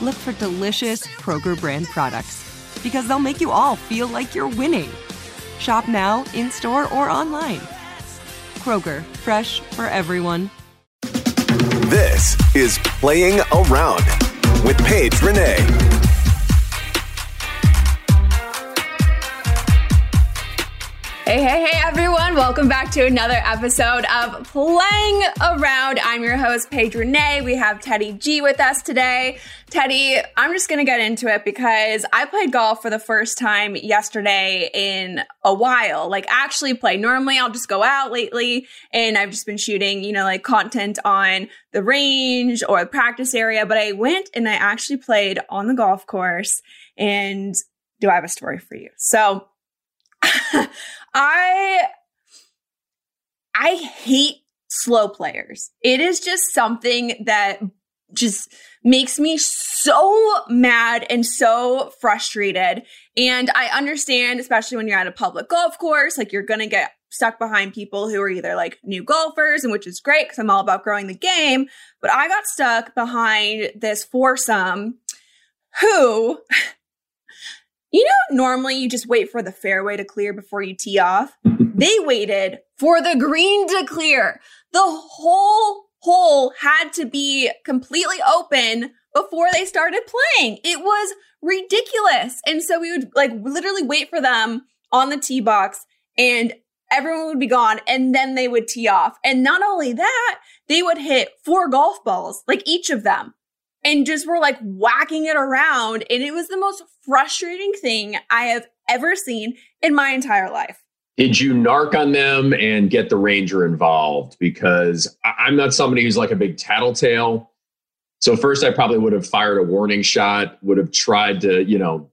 look for delicious Kroger brand products because they'll make you all feel like you're winning. Shop now, in store, or online. Kroger, fresh for everyone. This is Playing Around with Paige Renee. Hey, hey, hey, everyone. Welcome back to another episode of Playing Around. I'm your host, Paige Renee. We have Teddy G with us today. Teddy, I'm just going to get into it because I played golf for the first time yesterday in a while. Like, actually play. Normally, I'll just go out lately and I've just been shooting, you know, like content on the range or the practice area. But I went and I actually played on the golf course. And do I have a story for you? So, I I hate slow players. It is just something that just makes me so mad and so frustrated. And I understand, especially when you're at a public golf course, like you're going to get stuck behind people who are either like new golfers, and which is great because I'm all about growing the game. But I got stuck behind this foursome who You know, normally you just wait for the fairway to clear before you tee off. They waited for the green to clear. The whole hole had to be completely open before they started playing. It was ridiculous. And so we would like literally wait for them on the tee box and everyone would be gone and then they would tee off. And not only that, they would hit four golf balls, like each of them and just were like whacking it around. And it was the most frustrating thing I have ever seen in my entire life. Did you narc on them and get the ranger involved? Because I'm not somebody who's like a big tattletale. So first, I probably would have fired a warning shot, would have tried to, you know,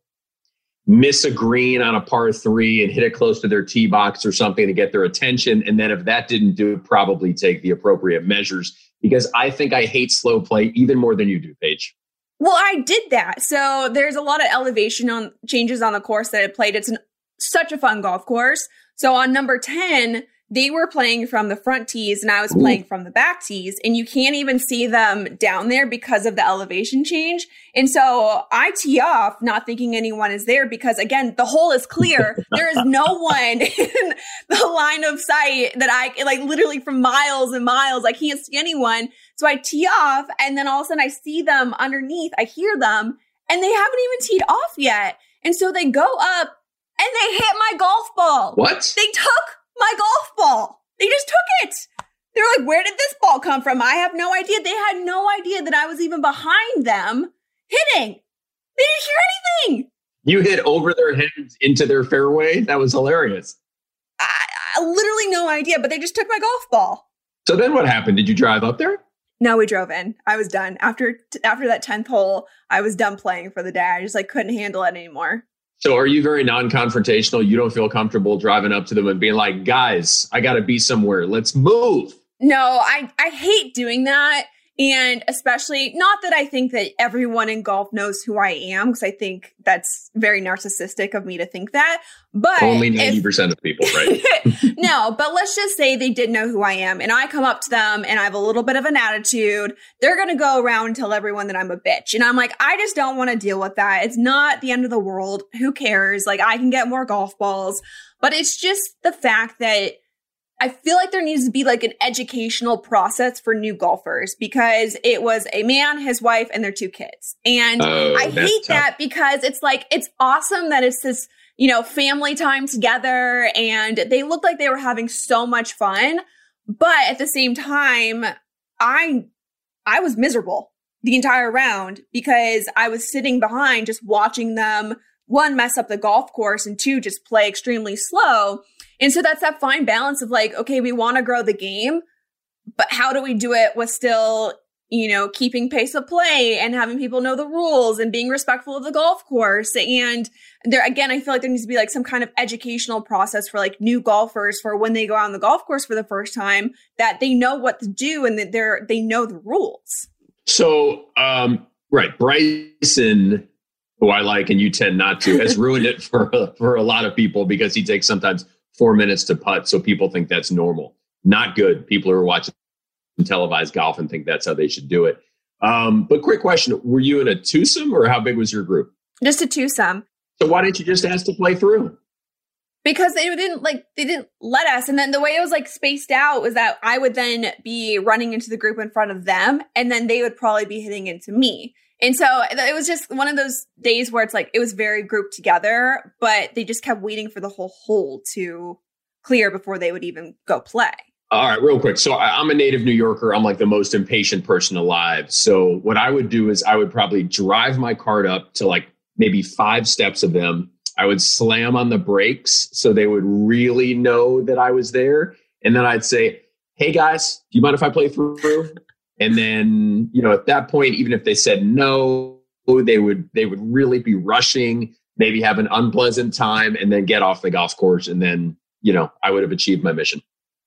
miss a green on a par three and hit it close to their tee box or something to get their attention. And then if that didn't do it, probably take the appropriate measures because I think I hate slow play even more than you do, Paige. Well, I did that. So there's a lot of elevation on changes on the course that I played. It's an, such a fun golf course. So on number 10, they were playing from the front tees and I was Ooh. playing from the back tees and you can't even see them down there because of the elevation change. And so I tee off not thinking anyone is there because again, the hole is clear. there is no one in the line of sight that I like literally from miles and miles. I can't see anyone. So I tee off and then all of a sudden I see them underneath. I hear them and they haven't even teed off yet. And so they go up and they hit my golf ball. What? They took my golf ball. They just took it. They're like, where did this ball come from? I have no idea. They had no idea that I was even behind them hitting. They didn't hear anything. You hit over their heads into their fairway? That was hilarious. I, I literally no idea, but they just took my golf ball. So then what happened? Did you drive up there? No, we drove in. I was done after after that tenth hole. I was done playing for the day. I just like couldn't handle it anymore. So are you very non-confrontational? You don't feel comfortable driving up to them and being like, "Guys, I got to be somewhere. Let's move." No, I I hate doing that. And especially, not that I think that everyone in golf knows who I am, because I think that's very narcissistic of me to think that. But only 90% if, of people, right? no, but let's just say they did know who I am and I come up to them and I have a little bit of an attitude. They're going to go around and tell everyone that I'm a bitch. And I'm like, I just don't want to deal with that. It's not the end of the world. Who cares? Like, I can get more golf balls. But it's just the fact that I feel like there needs to be like an educational process for new golfers because it was a man, his wife, and their two kids. And oh, I hate tough. that because it's like, it's awesome that it's this, you know, family time together and they looked like they were having so much fun. But at the same time, I, I was miserable the entire round because I was sitting behind just watching them one mess up the golf course and two just play extremely slow. And so that's that fine balance of like, okay, we want to grow the game, but how do we do it with still, you know, keeping pace of play and having people know the rules and being respectful of the golf course? And there, again, I feel like there needs to be like some kind of educational process for like new golfers for when they go out on the golf course for the first time that they know what to do and that they're, they know the rules. So, um, right. Bryson, who I like and you tend not to, has ruined it for, for a lot of people because he takes sometimes four minutes to putt. So people think that's normal. Not good. People are watching televised golf and think that's how they should do it. Um, but quick question: Were you in a twosome, or how big was your group? Just a twosome. So why didn't you just ask to play through? Because they didn't like they didn't let us, and then the way it was like spaced out was that I would then be running into the group in front of them, and then they would probably be hitting into me. And so it was just one of those days where it's like it was very grouped together, but they just kept waiting for the whole hole to clear before they would even go play. All right, real quick. So I'm a native New Yorker. I'm like the most impatient person alive. So what I would do is I would probably drive my cart up to like maybe five steps of them. I would slam on the brakes so they would really know that I was there. And then I'd say, Hey guys, do you mind if I play through? And then, you know, at that point, even if they said no, they would they would really be rushing, maybe have an unpleasant time, and then get off the golf course, and then you know I would have achieved my mission.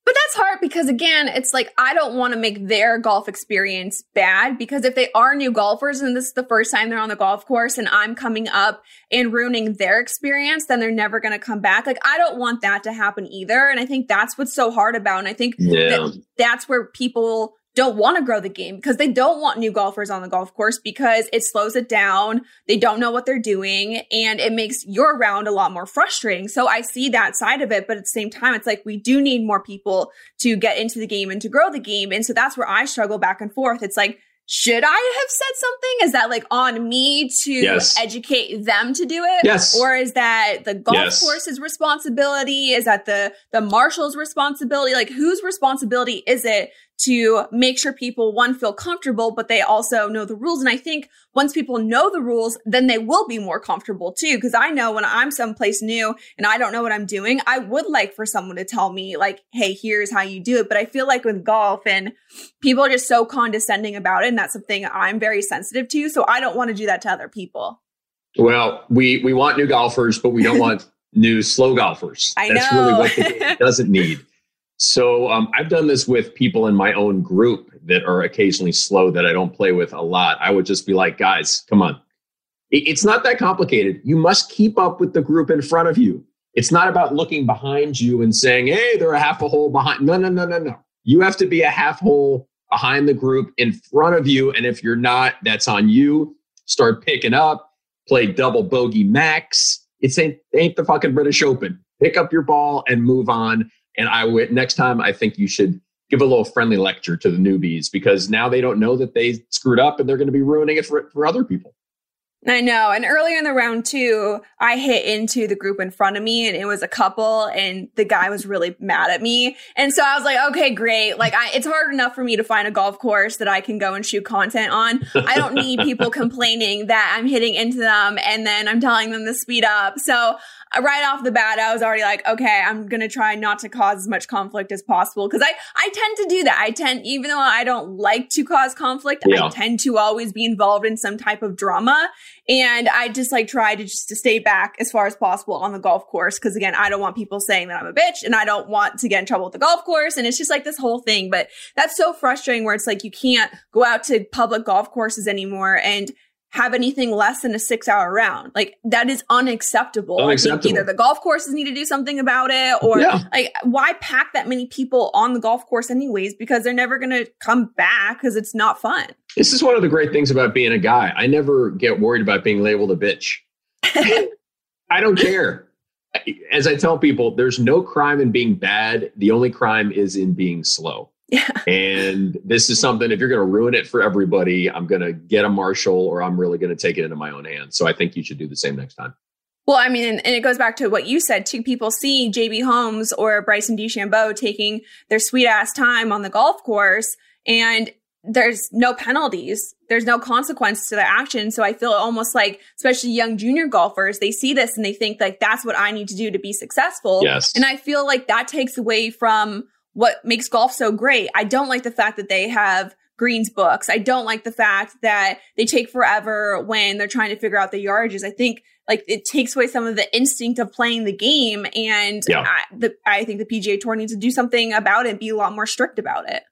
But that's hard because again, it's like I don't want to make their golf experience bad because if they are new golfers and this is the first time they're on the golf course and I'm coming up and ruining their experience, then they're never going to come back. Like I don't want that to happen either. And I think that's what's so hard about. And I think yeah. that that's where people don't want to grow the game because they don't want new golfers on the golf course because it slows it down. They don't know what they're doing and it makes your round a lot more frustrating. So I see that side of it. But at the same time, it's like we do need more people to get into the game and to grow the game. And so that's where I struggle back and forth. It's like, should I have said something? Is that like on me to yes. educate them to do it? Yes. Or is that the golf yes. course's responsibility? Is that the the marshal's responsibility? Like whose responsibility is it to make sure people one feel comfortable but they also know the rules. And i think once people know the rules then they will be more comfortable too. Because i know when i'm someplace new and i don't know what i'm doing i would like for someone to tell me like hey here's how you do it. But i feel like with golf and people are just so condescending about it and that's something i'm very sensitive to so i don't want to do that to other people. Well we we want new golfers but we don't want new slow golfers. I that's know. really what the game doesn't need so um, I've done this with people in my own group that are occasionally slow that I don't play with a lot. I would just be like, guys, come on. It's not that complicated. You must keep up with the group in front of you. It's not about looking behind you and saying, hey, they're a half a hole behind. No, no, no, no, no. You have to be a half hole behind the group in front of you. And if you're not, that's on you. Start picking up, play double bogey max. It's ain't, ain't the fucking British Open. Pick up your ball and move on. And I would next time I think you should give a little friendly lecture to the newbies because now they don't know that they screwed up and they're going to be ruining it for, for other people. I know. And earlier in the round too, I hit into the group in front of me and it was a couple and the guy was really mad at me. And so I was like, okay, great. Like I, it's hard enough for me to find a golf course that I can go and shoot content on. I don't need people complaining that I'm hitting into them and then I'm telling them to speed up. So right off the bat, I was already like, okay, I'm going to try not to cause as much conflict as possible. Cause I, I tend to do that. I tend, even though I don't like to cause conflict, yeah. I tend to always be involved in some type of drama. And I just like try to just to stay back as far as possible on the golf course. Cause again, I don't want people saying that I'm a bitch and I don't want to get in trouble with the golf course. And it's just like this whole thing. But that's so frustrating where it's like you can't go out to public golf courses anymore and have anything less than a six hour round. Like that is unacceptable. unacceptable. either the golf courses need to do something about it or yeah. like why pack that many people on the golf course anyways? Because they're never going to come back because it's not fun. This is one of the great things about being a guy. I never get worried about being labeled a bitch. I don't care. As I tell people, there's no crime in being bad. The only crime is in being slow. Yeah. And this is something, if you're going to ruin it for everybody, I'm going to get a marshal or I'm really going to take it into my own hands. So I think you should do the same next time. Well, I mean, and it goes back to what you said. Two people see JB Holmes or Bryson DeChambeau taking their sweet ass time on the golf course and there's no penalties. There's no consequence to their action. So I feel almost like, especially young junior golfers, they see this and they think like, that's what I need to do to be successful. Yes. And I feel like that takes away from what makes golf so great. I don't like the fact that they have greens books. I don't like the fact that they take forever when they're trying to figure out the yardages. I think like it takes away some of the instinct of playing the game. And yeah. I, the, I think the PGA Tour needs to do something about it, be a lot more strict about it.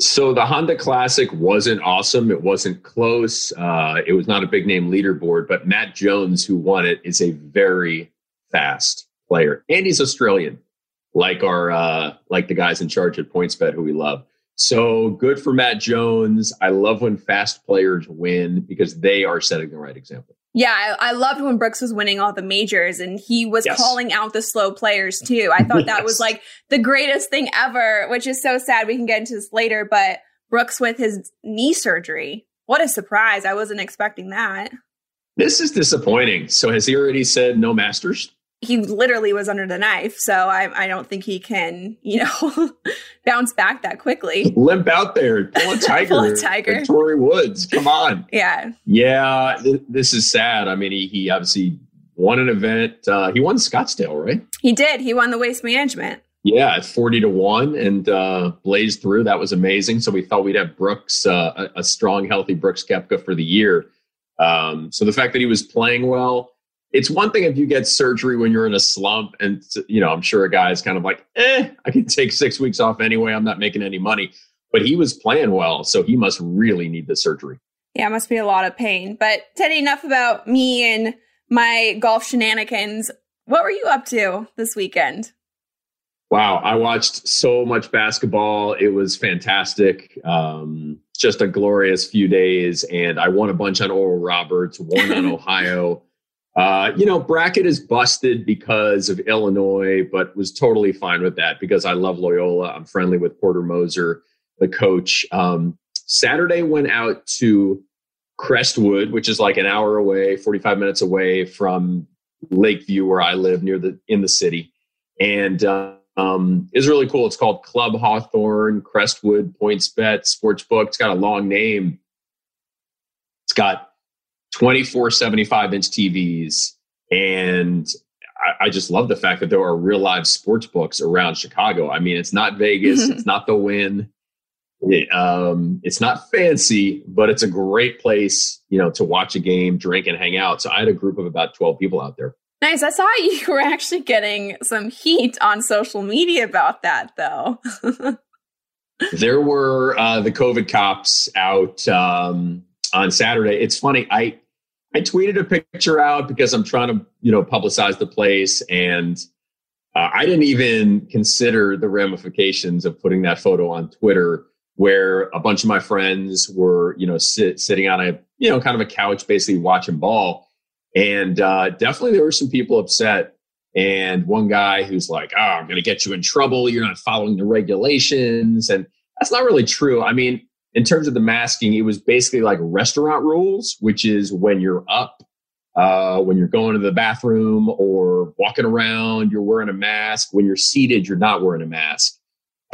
So the Honda Classic wasn't awesome. It wasn't close. Uh, it was not a big name leaderboard, but Matt Jones, who won it, is a very fast player, and he's Australian like our uh, like the guys in charge at PointsBet who we love. So good for Matt Jones. I love when fast players win because they are setting the right example. Yeah, I, I loved when Brooks was winning all the majors and he was yes. calling out the slow players too. I thought that yes. was like the greatest thing ever, which is so sad. We can get into this later, but Brooks with his knee surgery. What a surprise. I wasn't expecting that. This is disappointing. So has he already said no masters? He literally was under the knife. So I, I don't think he can, you know, bounce back that quickly. Limp out there, pull a tiger, pull a tiger. Torrey Woods, come on. Yeah, yeah. Th- this is sad. I mean, he he obviously won an event. Uh, he won Scottsdale, right? He did. He won the waste management. Yeah, at forty to one, and uh, blazed through. That was amazing. So we thought we'd have Brooks, uh, a, a strong, healthy Brooks Koepka for the year. Um, so the fact that he was playing well it's one thing if you get surgery when you're in a slump and you know i'm sure a guy is kind of like eh i can take six weeks off anyway. I'm not making any money. But he was playing well so he must really need the surgery. Yeah it must be a lot of pain. But teddy enough about me and my golf shenanigans. What were you up to this weekend? Wow i watched so much basketball. It was fantastic. Um, just a glorious few days and i won a bunch on oral roberts won on ohio uh, you know, bracket is busted because of Illinois, but was totally fine with that because I love Loyola. I'm friendly with Porter Moser, the coach. Um, Saturday went out to Crestwood, which is like an hour away, 45 minutes away from Lakeview, where I live near the in the city, and uh, um, is really cool. It's called Club Hawthorne Crestwood PointsBet Sportsbook. It's got a long name. It's got 24 75 inch TVs. And I, I, just love the fact that there are real live sports books around Chicago. I mean, it's not Vegas, it's not the Wynn. It, um, it's not fancy, but it's a great place, you know, to watch a game, drink, and hang out. So I had a group of about 12 people out there. Nice. I saw you were actually getting some heat on social media about that, though. there were uh, the COVID cops out um, on Saturday. It's funny. I I tweeted a picture out because I'm trying to, you know, publicize the place, and uh, I didn't even consider the ramifications of putting that photo on Twitter, where a bunch of my friends were, you know, sit, sitting on a, you know, kind of a couch, basically watching ball, and uh, definitely there were some people upset. And one guy who's like, "Oh, I'm going to get you in trouble. You're not following the regulations," and that's not really true. I mean, in terms of the masking, it was basically like restaurant rules, which is when you're up, uh, when you're going to the bathroom or walking around, you're wearing a mask. When you're seated, you're not wearing a mask.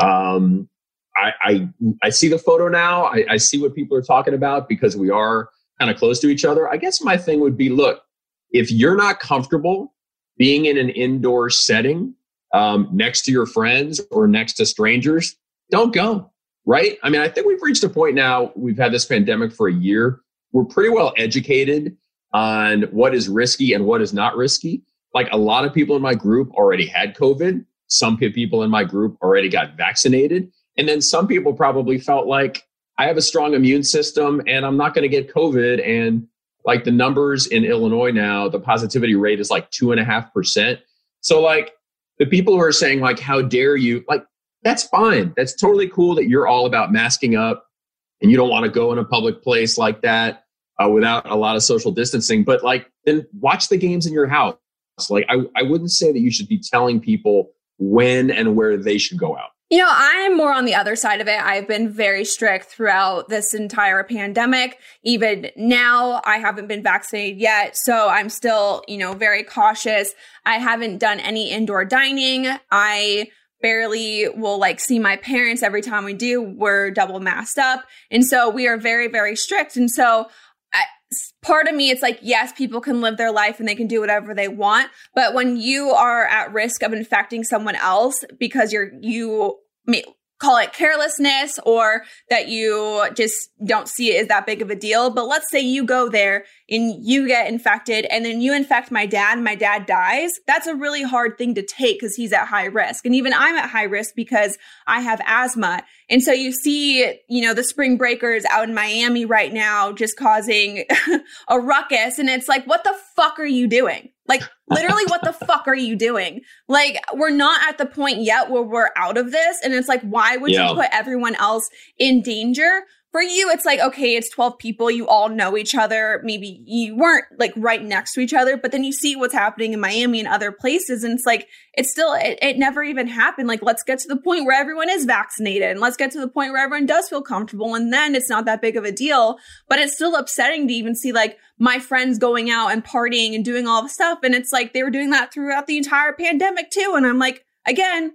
Um, I, I, I see the photo now. I, I see what people are talking about because we are kind of close to each other. I guess my thing would be, look, if you're not comfortable being in an indoor setting um, next to your friends or next to strangers, don't go. Right? I mean, I think we've reached a point now. We've had this pandemic for a year. We're pretty well educated on what is risky and what is not risky. Like a lot of people in my group already had COVID. Some people in my group already got vaccinated. And then some people probably felt like I have a strong immune system and I'm not going to get COVID. And like the numbers in Illinois now, the positivity rate is like two and a half percent. So like the people who are saying like, how dare you? Like that's fine. That's totally cool that you're all about masking up and you don't want to go in a public place like that uh, without a lot of social distancing. But like then watch the games in your house. Like I, I wouldn't say that you should be telling people when and where they should go out. You know, I'm more on the other side of it. I've been very strict throughout this entire pandemic. Even now, I haven't been vaccinated yet. So I'm still, you know, very cautious. I haven't done any indoor dining. I barely will like see my parents every time we do. We're double masked up. And so we are very, very strict. And so I, part of me, it's like, yes, people can live their life and they can do whatever they want. But when you are at risk of infecting someone else because you're, you may, call it carelessness or that you just don't see it as that big of a deal. But let's say you go there and you get infected and then you infect my dad and my dad dies. That's a really hard thing to take because he's at high risk. And even I'm at high risk because I have asthma. And so you see, you know, the spring breakers out in Miami right now just causing a ruckus. And it's like, what the fuck are you doing? Like, literally, what the fuck are you doing? Like, we're not at the point yet where we're out of this. And it's like, why would yeah. you put everyone else in danger? For you, it's like, okay, it's 12 people. You all know each other. Maybe you weren't like right next to each other, but then you see what's happening in Miami and other places. And it's like, it's still, it, it never even happened. Like, let's get to the point where everyone is vaccinated and let's get to the point where everyone does feel comfortable. And then it's not that big of a deal, but it's still upsetting to even see like my friends going out and partying and doing all the stuff. And it's like they were doing that throughout the entire pandemic too. And I'm like, again,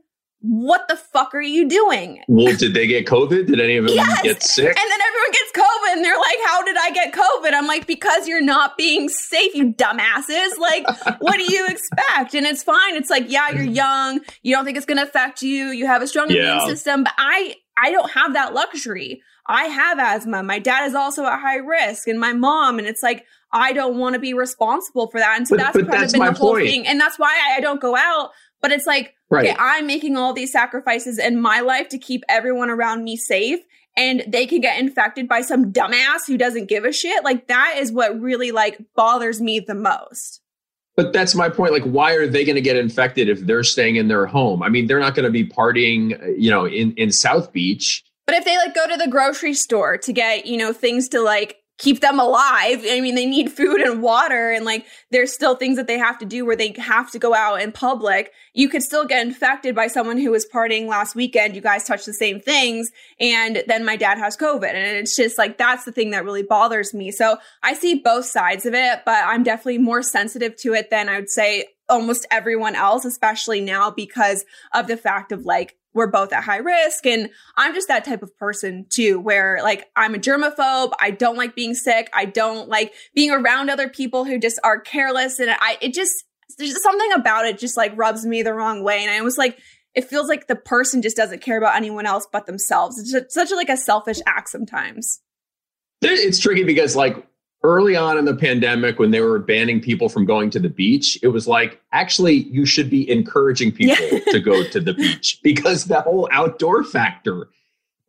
what the fuck are you doing? Well, did they get COVID? Did any of them yes. get sick? And then everyone gets COVID and they're like, how did I get COVID? I'm like, because you're not being safe, you dumbasses. Like, what do you expect? And it's fine. It's like, yeah, you're mm. young. You don't think it's going to affect you. You have a strong yeah. immune system. But I, I don't have that luxury. I have asthma. My dad is also at high risk and my mom. And it's like, I don't want to be responsible for that. And so but, that's but kind that's of been the whole point. thing. And that's why I, I don't go out. But it's like, Right. Okay, I'm making all these sacrifices in my life to keep everyone around me safe and they can get infected by some dumbass who doesn't give a shit. Like that is what really like bothers me the most. But that's my point. Like, why are they going to get infected if they're staying in their home? I mean, they're not going to be partying, uh, you know, in, in South Beach. But if they like go to the grocery store to get, you know, things to like keep them alive. I mean, they need food and water, and like there's still things that they have to do where they have to go out in public. You could still get infected by someone who was partying last weekend. You guys touch the same things, and then my dad has COVID. And it's just like that's the thing that really bothers me. So I see both sides of it, but I'm definitely more sensitive to it than I would say almost everyone else, especially now because of the fact of like we're both at high risk. And I'm just that type of person too, where like I'm a germaphobe. I don't like being sick. I don't like being around other people who just are careless. And I, it just, there's just something about it just like rubs me the wrong way. And I was like, it feels like the person just doesn't care about anyone else but themselves. It's such a, like a selfish act sometimes. It's tricky because like early on in the pandemic when they were banning people from going to the beach it was like actually you should be encouraging people yeah. to go to the beach because the whole outdoor factor.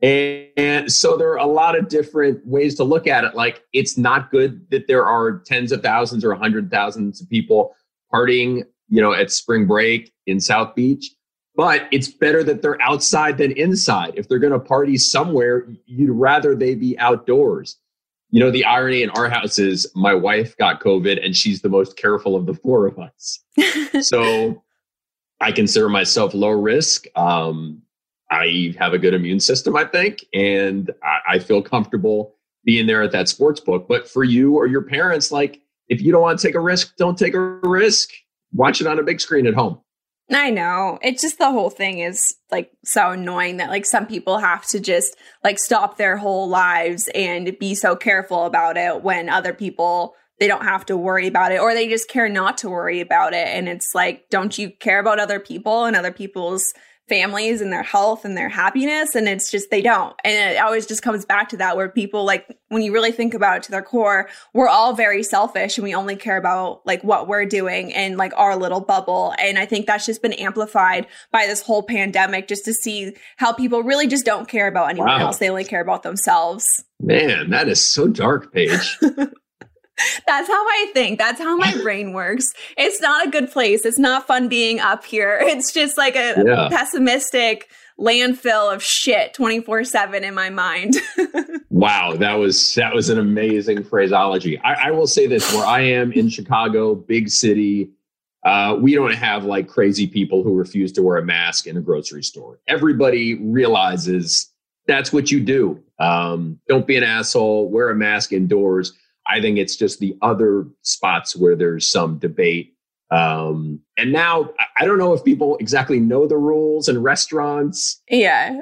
And, and, so there are a lot of different ways to look at it. Like it's not good that there are tens of thousands or hundred thousands of people partying you know at spring break in south beach but it's better that they're outside than inside. If they're going to party somewhere you'd rather they be outdoors you know, the irony in our house is my wife got COVID and she's the most careful of the four of us. so I consider myself low risk. Um, I have a good immune system, I think, and I, I feel comfortable being there at that sports book. But for you or your parents, like if you don't want to take a risk, don't take a risk. Watch it on a big screen at home. I know. It's just the whole thing is like so annoying that like some people have to just like stop their whole lives and be so careful about it when other people they don't have to worry about it or they just care not to worry about it and it's like don't you care about other people and other people's families and their health and their happiness and it's just they don't. And it always just comes back to that where people like when you really think about it to their core we're all very selfish and we only care about like what we're doing and like our little bubble. And i think that's just been amplified by this whole pandemic just to see how people really just don't care about anyone wow. else. They only care about themselves. Man that is so dark paige That's how I think. That's how my brain works. It's not a good place. It's not fun being up here. It's just like a yeah. pessimistic landfill of shit 24/7 in my mind. wow, that was that was an amazing phraseology. I, I, will say this: where I am in Chicago, big city, uh, we don't have like crazy people who refuse to wear a mask in a grocery store. Everybody realizes that's what you do. Um, don't be an asshole. Wear a mask indoors I think it's just the other spots where there's some debate. Um, and now I don't know if people exactly know the rules in restaurants. Yeah.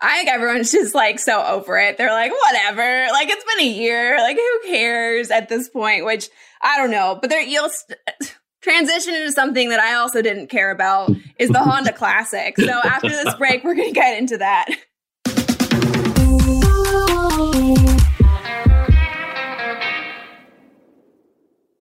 I think everyone's just like so over it. They're like, whatever. Like it's been a year. Like who cares at this point? Which I don't know. But there you'll st- transition into something that I also didn't care about is the Honda Classic. So after this break, we're gonna get into that.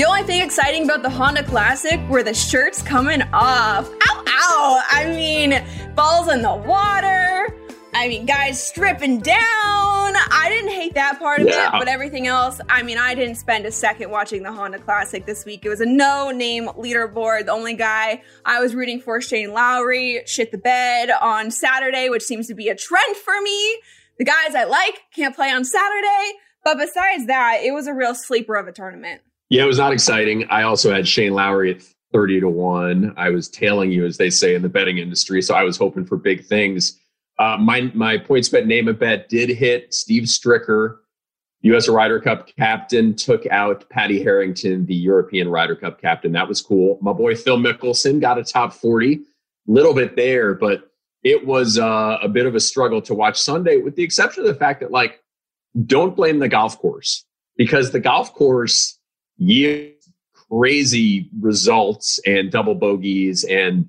The only thing exciting about the Honda Classic were the shirts coming off. Ow, ow! I mean, balls in the water. I mean, guys stripping down. I didn't hate that part of yeah. it, but everything else, I mean, I didn't spend a second watching the Honda Classic this week. It was a no name leaderboard. The only guy I was rooting for, Shane Lowry, shit the bed on Saturday, which seems to be a trend for me. The guys I like can't play on Saturday. But besides that, it was a real sleeper of a tournament. Yeah, it was not exciting. I also had Shane Lowry at 30 to 1. I was tailing you, as they say in the betting industry. So I was hoping for big things. Uh, my, my PointsBet name a bet did hit Steve Stricker, U.S. Ryder Cup captain, took out Paddy Harrington, the European Ryder Cup captain. That was cool. My boy Phil Mickelson got a top 40, little bit there, but it was uh, a bit of a struggle to watch Sunday, with the exception of the fact that, like, don't blame the golf course because the golf course yield crazy results and double bogeys and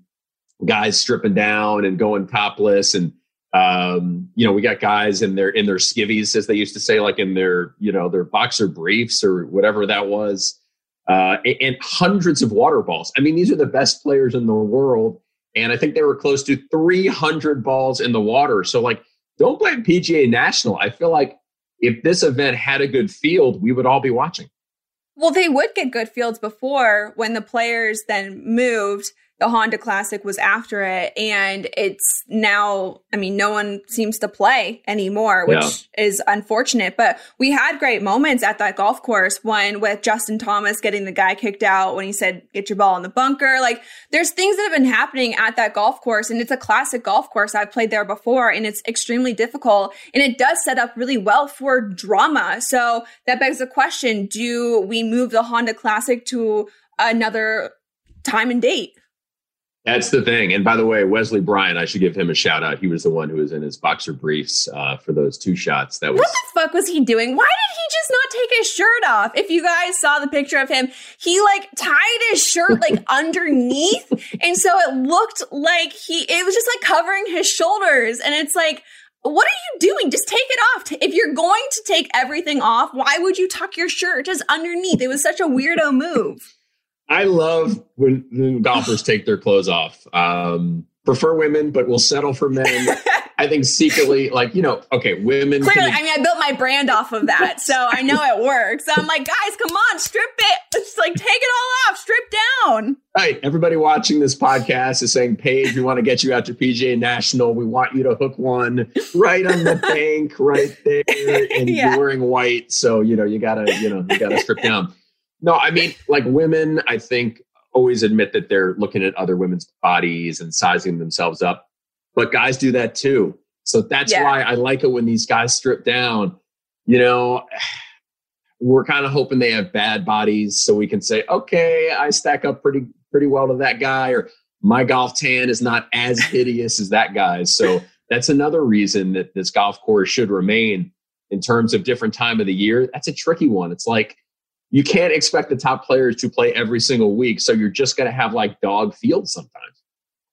guys stripping down and going topless and um, you know we got guys in their in their skivvies as they used to say like in their you know their boxer briefs or whatever that was uh, and hundreds of water balls. I mean, these are the best players in the world. And I think they were close to 300 balls in the water. So, like, don't blame PGA National. I feel like if this event had a good field, we would all be watching. Well, they would get good fields before when the players then moved the Honda Classic was after it. And it's now, I mean, no one seems to play anymore, which yeah. is unfortunate. But we had great moments at that golf course. One with Justin Thomas getting the guy kicked out when he said, get your ball in the bunker. Like there's things that have been happening at that golf course. And it's a classic golf course. I've played there before and it's extremely difficult. And it does set up really well for drama. So that begs the question do we move the Honda Classic to another time and date? That's the thing. And by the way, Wesley Bryan, I should give him a shout out. He was the one who was in his boxer briefs uh, for those two shots. That was what the fuck was he doing? Why did he just not take his shirt off? If you guys saw the picture of him, he like tied his shirt like underneath, and so it looked like he. It was just like covering his shoulders, and it's like. What are you doing? Just take it off. If you're going to take everything off, why would you tuck your shirt just underneath? It was such a weirdo move. I love when golfers take their clothes off. Um, prefer women, but will settle for men. I think secretly, like, you know, okay, women. Clearly, I mean, I built my brand off of that. So I know it works. I'm like, guys, come on, strip it. It's like, take it all off, strip down. Right. Everybody watching this podcast is saying, Paige, we want to get you out to PGA National. We want you to hook one right on the bank right there. And yeah. you're wearing white. So, you know, you got to, you know, you got to strip down. No, I mean, like women, I think always admit that they're looking at other women's bodies and sizing themselves up, but guys do that too. So that's yeah. why I like it when these guys strip down. You know, we're kind of hoping they have bad bodies so we can say, okay, I stack up pretty pretty well to that guy, or my golf tan is not as hideous as that guy's. So that's another reason that this golf course should remain in terms of different time of the year. That's a tricky one. It's like you can't expect the top players to play every single week. So you're just going to have like dog fields sometimes.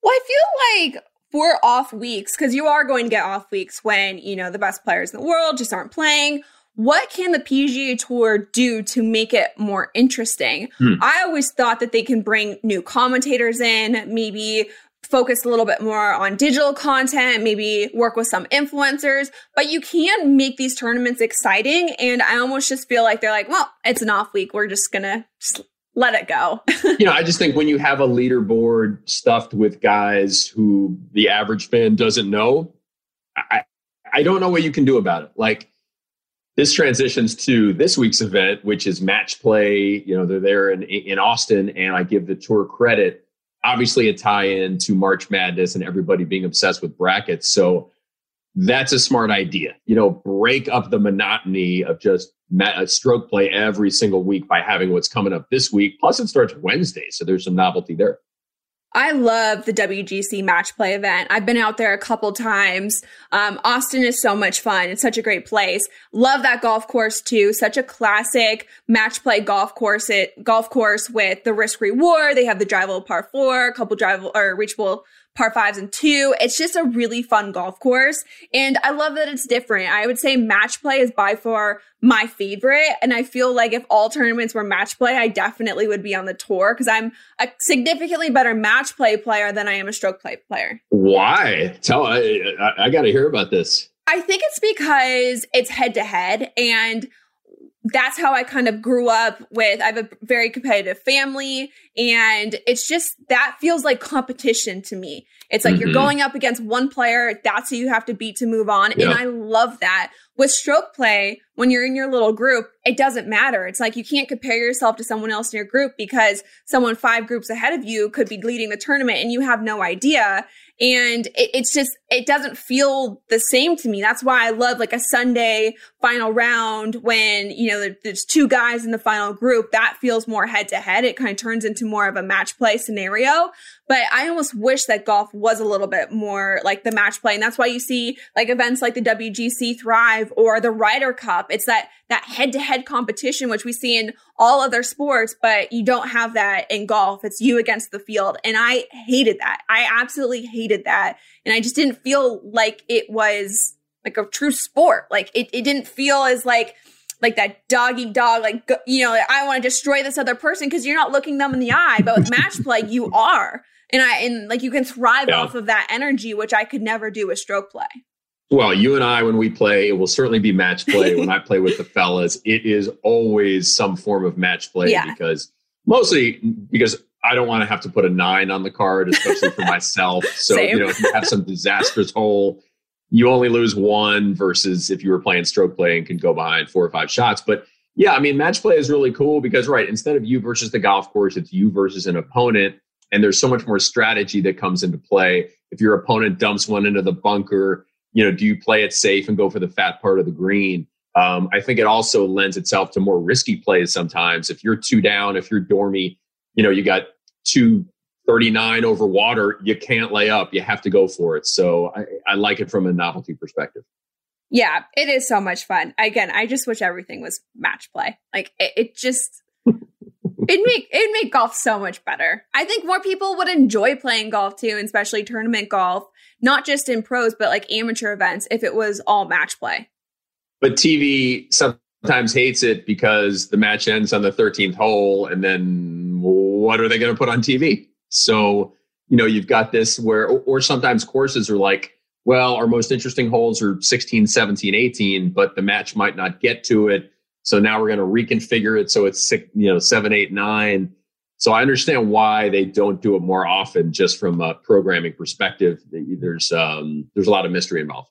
Well, I feel like for off weeks, because you are going to get off weeks when, you know, the best players in the world just aren't playing. What can the PGA Tour do to make it more interesting? Hmm. I always thought that they can bring new commentators in, maybe focus a little bit more on digital content, maybe work with some influencers, but you can make these tournaments exciting. And I almost just feel like they're like, well, it's an off week. We're just going to let it go. you know, I just think when you have a leaderboard stuffed with guys who the average fan doesn't know, I, I don't know what you can do about it. Like, this transitions to this week's event, which is match play. You know, they're there in, in Austin, and I give the tour credit obviously a tie-in to March Madness and everybody being obsessed with brackets. So that's a smart idea. You know, break up the monotony of just a uh, stroke play every single week by having what's coming up this week. Plus, it starts Wednesday, so there's some novelty there. I love the WGC match play event. I've been out there a couple times. Um, Austin is so much fun. It's such a great place. Love that golf course too. Such a classic match play golf course. It golf course with the risk reward. They have the drivable par four, couple drivable or reachable par fives and two. It's just a really fun golf course. And I love that it's different. I would say match play is by far my favorite. And I feel like if all tournaments were match play, I definitely would be on the tour because I'm a significantly better match play player than I am a stroke play player. Why? Tell I, I, I got to hear about this. I think it's because it's head to head and that's how I kind of grew up with. I have a very competitive family and it's just that feels like competition to me. It's like mm-hmm. you're going up against one player, that's who you have to beat to move on. Yep. And I love that. With stroke play, when you're in your little group, it doesn't matter. It's like you can't compare yourself to someone else in your group because someone five groups ahead of you could be leading the tournament and you have no idea. And it, it's just, it doesn't feel the same to me. That's why I love like a Sunday final round when, you know, there's two guys in the final group. That feels more head to head. It kind of turns into more of a match play scenario. But I almost wish that golf was a little bit more like the match play. And that's why you see like events like the WGC Thrive or the Ryder Cup. It's that, that head to head competition, which we see in all other sports, but you don't have that in golf. It's you against the field. And I hated that. I absolutely hated that. And I just didn't feel like it was like a true sport. Like it, it didn't feel as like, like that doggy dog, like, you know, I want to destroy this other person because you're not looking them in the eye. But with match play, you are. And I, and like you can thrive yeah. off of that energy, which I could never do with stroke play. Well, you and I, when we play, it will certainly be match play. when I play with the fellas, it is always some form of match play yeah. because mostly because I don't want to have to put a nine on the card, especially for myself. So, Same. you know, if you have some disastrous hole, you only lose one versus if you were playing stroke play and can go behind four or five shots. But yeah, I mean, match play is really cool because, right, instead of you versus the golf course, it's you versus an opponent. And there's so much more strategy that comes into play. If your opponent dumps one into the bunker, you know, do you play it safe and go for the fat part of the green? Um, I think it also lends itself to more risky plays sometimes. If you're two down, if you're dormy, you know, you got two 39 over water, you can't lay up. You have to go for it. So I, I like it from a novelty perspective. Yeah, it is so much fun. Again, I just wish everything was match play. Like it, it just it'd make it'd make golf so much better. I think more people would enjoy playing golf too, and especially tournament golf, not just in pros, but like amateur events if it was all match play. But TV sometimes hates it because the match ends on the 13th hole and then what are they going to put on TV? So, you know, you've got this where, or sometimes courses are like, well, our most interesting holes are 16, 17, 18, but the match might not get to it. So now we're going to reconfigure it so it's six, you know, seven, eight, nine. So I understand why they don't do it more often, just from a programming perspective. There's um, there's a lot of mystery involved.